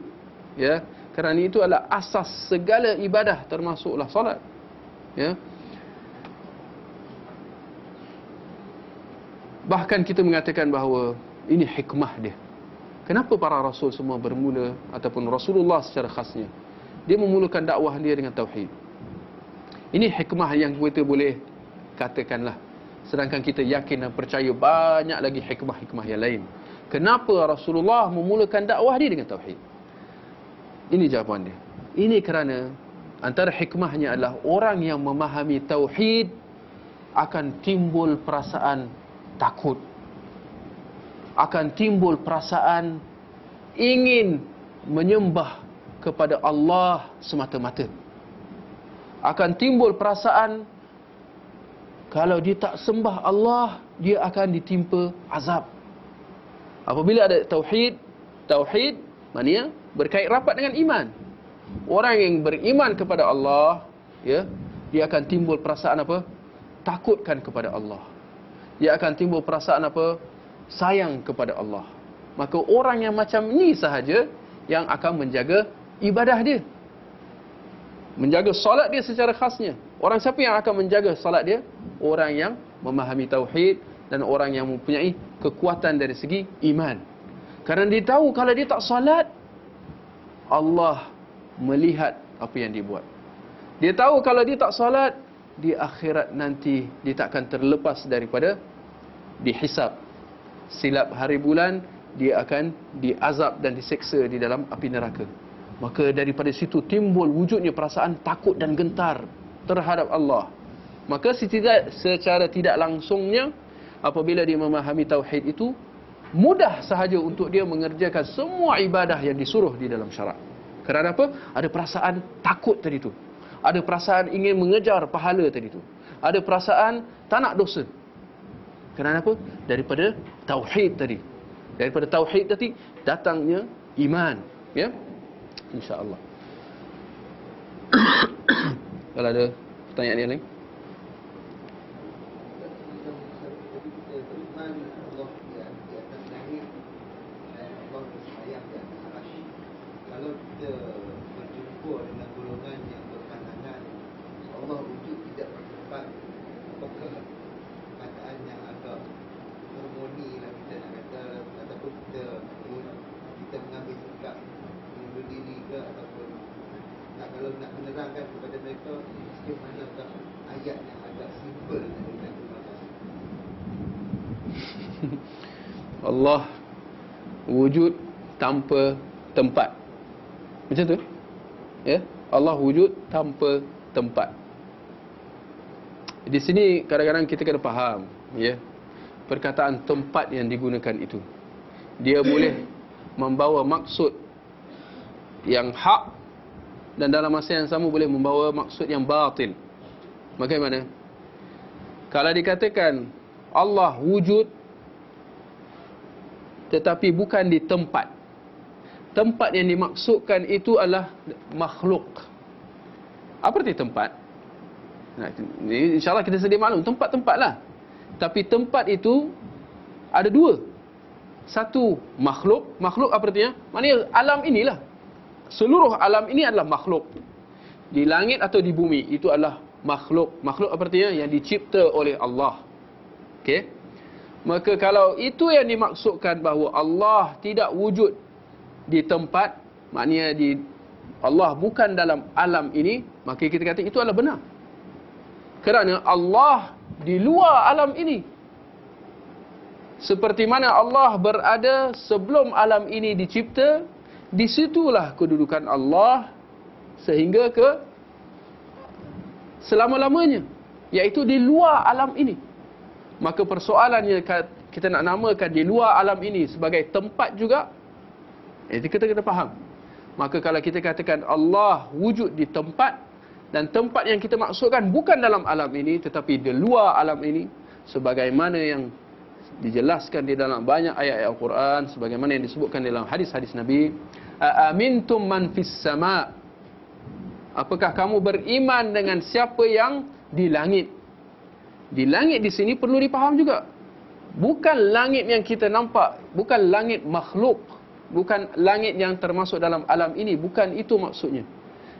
Ya. Kerana itu adalah asas segala ibadah termasuklah solat. Ya. Bahkan kita mengatakan bahawa ini hikmah dia. Kenapa para rasul semua bermula ataupun Rasulullah secara khasnya dia memulakan dakwah dia dengan tauhid. Ini hikmah yang kita boleh katakanlah. Sedangkan kita yakin dan percaya banyak lagi hikmah-hikmah yang lain. Kenapa Rasulullah memulakan dakwah dia dengan tauhid? Ini jawapan dia. Ini kerana antara hikmahnya adalah orang yang memahami tauhid akan timbul perasaan takut. Akan timbul perasaan ingin menyembah kepada Allah semata-mata. Akan timbul perasaan kalau dia tak sembah Allah, dia akan ditimpa azab. Apabila ada tauhid, tauhid maknanya berkait rapat dengan iman. Orang yang beriman kepada Allah, ya, dia akan timbul perasaan apa? Takutkan kepada Allah. Dia akan timbul perasaan apa? Sayang kepada Allah. Maka orang yang macam ni sahaja yang akan menjaga ibadah dia. Menjaga solat dia secara khasnya. Orang siapa yang akan menjaga solat dia? Orang yang memahami tauhid dan orang yang mempunyai kekuatan dari segi iman. Kerana dia tahu kalau dia tak solat, Allah melihat apa yang dia buat. Dia tahu kalau dia tak solat, di akhirat nanti dia tak akan terlepas daripada dihisap. Silap hari bulan, dia akan diazab dan diseksa di dalam api neraka. Maka daripada situ timbul wujudnya perasaan takut dan gentar terhadap Allah. Maka secara tidak langsungnya apabila dia memahami tauhid itu mudah sahaja untuk dia mengerjakan semua ibadah yang disuruh di dalam syarak. Kerana apa? Ada perasaan takut tadi tu. Ada perasaan ingin mengejar pahala tadi tu. Ada perasaan tak nak dosa. Kerana apa? Daripada tauhid tadi. Daripada tauhid tadi datangnya iman, ya. Insya-Allah. Kalau ada pertanyaan yang lain? Kalau kita berjumpa dengan golongan yang berpandangan Allah wujud tidak bertempat Apakah perkataan yang agak harmoni lah kita nak kata Ataupun kita kita mengambil sikap Mengundur diri ke ataupun nak Kalau nak menerangkan kepada mereka Sikit manakah ayat yang agak simple dengan terima kasih Allah wujud tanpa tempat. Macam tu? Ya. Allah wujud tanpa tempat. Di sini kadang-kadang kita kena faham, ya. Perkataan tempat yang digunakan itu. Dia boleh membawa maksud yang hak dan dalam masa yang sama boleh membawa maksud yang batil. Bagaimana? Kalau dikatakan Allah wujud tetapi bukan di tempat. Tempat yang dimaksudkan itu adalah makhluk. Apa arti tempat? InsyaAllah kita sedia maklum. Tempat-tempat lah. Tapi tempat itu ada dua. Satu makhluk. Makhluk apa artinya? Maknanya alam inilah. Seluruh alam ini adalah makhluk. Di langit atau di bumi itu adalah makhluk. Makhluk apa artinya? Yang dicipta oleh Allah. Okey. Maka kalau itu yang dimaksudkan bahawa Allah tidak wujud di tempat, maknanya di Allah bukan dalam alam ini, maka kita kata itu adalah benar. Kerana Allah di luar alam ini. Seperti mana Allah berada sebelum alam ini dicipta, di situlah kedudukan Allah sehingga ke selama-lamanya, iaitu di luar alam ini. Maka persoalannya kita nak namakan di luar alam ini sebagai tempat juga. Itu kita kena faham. Maka kalau kita katakan Allah wujud di tempat dan tempat yang kita maksudkan bukan dalam alam ini tetapi di luar alam ini sebagaimana yang dijelaskan di dalam banyak ayat-ayat Al-Quran sebagaimana yang disebutkan dalam hadis-hadis Nabi amintum man fis sama. Apakah kamu beriman dengan siapa yang di langit? Di langit di sini perlu dipaham juga. Bukan langit yang kita nampak, bukan langit makhluk, bukan langit yang termasuk dalam alam ini, bukan itu maksudnya.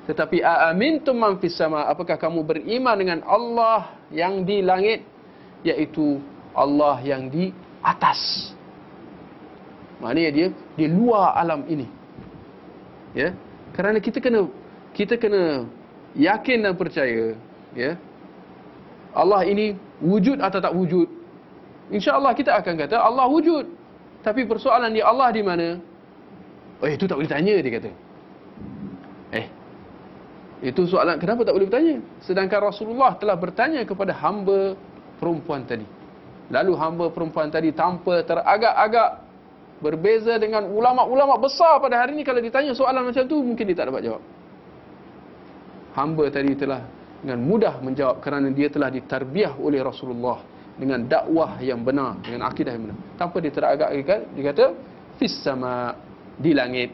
Tetapi aamintum man fis sama, apakah kamu beriman dengan Allah yang di langit yaitu Allah yang di atas. Maknanya dia di luar alam ini. Ya. Kerana kita kena kita kena yakin dan percaya, ya. Allah ini wujud atau tak wujud? InsyaAllah kita akan kata Allah wujud. Tapi persoalan dia Allah di mana? Oh itu tak boleh tanya dia kata. Eh. Itu soalan kenapa tak boleh bertanya? Sedangkan Rasulullah telah bertanya kepada hamba perempuan tadi. Lalu hamba perempuan tadi tanpa teragak-agak berbeza dengan ulama-ulama besar pada hari ini kalau ditanya soalan macam tu mungkin dia tak dapat jawab. Hamba tadi telah dengan mudah menjawab kerana dia telah ditarbiah oleh Rasulullah dengan dakwah yang benar, dengan akidah yang benar. Tanpa dia teragak dia kata fis sama di langit.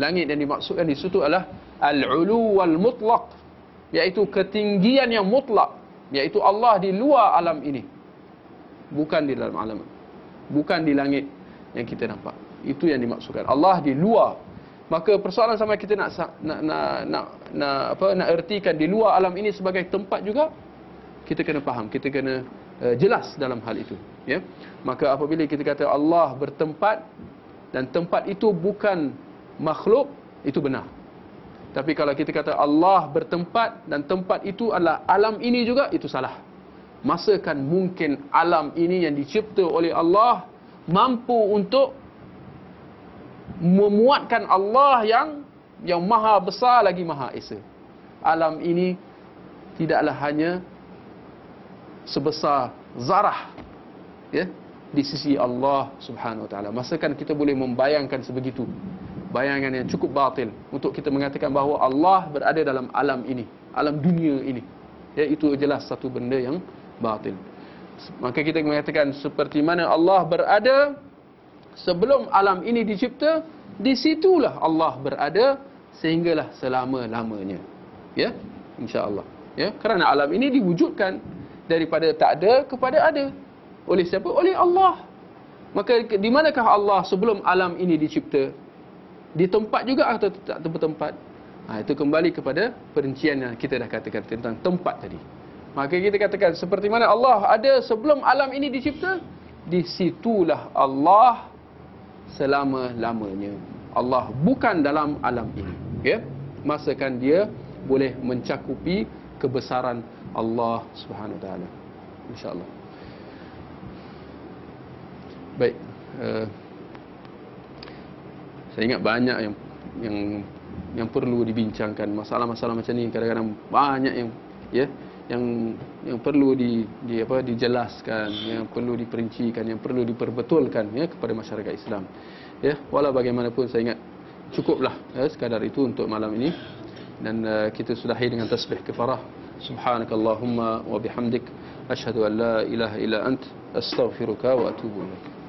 Langit yang dimaksudkan di situ adalah al-ulu wal mutlaq, iaitu ketinggian yang mutlak, iaitu Allah di luar alam ini. Bukan di dalam alam. Bukan di langit yang kita nampak. Itu yang dimaksudkan. Allah di luar Maka persoalan sama kita nak nak nak nak, nak apa nak ertikan di luar alam ini sebagai tempat juga kita kena faham, kita kena uh, jelas dalam hal itu, ya. Maka apabila kita kata Allah bertempat dan tempat itu bukan makhluk, itu benar. Tapi kalau kita kata Allah bertempat dan tempat itu adalah alam ini juga, itu salah. Masakan mungkin alam ini yang dicipta oleh Allah mampu untuk memuatkan Allah yang yang maha besar lagi maha esa. Alam ini tidaklah hanya sebesar zarah ya di sisi Allah Subhanahu wa taala. Masakan kita boleh membayangkan sebegitu. bayangan yang cukup batil untuk kita mengatakan bahawa Allah berada dalam alam ini, alam dunia ini. Ya, itu jelas satu benda yang batil. Maka kita mengatakan seperti mana Allah berada sebelum alam ini dicipta, di situlah Allah berada sehinggalah selama-lamanya. Ya, insya-Allah. Ya, kerana alam ini diwujudkan daripada tak ada kepada ada. Oleh siapa? Oleh Allah. Maka di manakah Allah sebelum alam ini dicipta? Di tempat juga atau tak bertempat? Ha, itu kembali kepada perincian yang kita dah katakan tentang tempat tadi. Maka kita katakan seperti mana Allah ada sebelum alam ini dicipta, di situlah Allah selama-lamanya. Allah bukan dalam alam ini. Ya? Masakan dia boleh mencakupi kebesaran Allah Subhanahu Wa Taala. Insya-Allah. Baik. Uh, saya ingat banyak yang yang yang perlu dibincangkan. Masalah-masalah macam ni kadang-kadang banyak yang ya yang yang perlu di, di apa dijelaskan yang perlu diperincikan yang perlu diperbetulkan ya kepada masyarakat Islam. Ya walau bagaimanapun saya ingat cukuplah ya sekadar itu untuk malam ini. Dan uh, kita sudahi dengan tasbih kafarah subhanakallahumma wa bihamdik. Asyhadu an la ilaha illa ant. Astaghfiruka wa atubu ilaik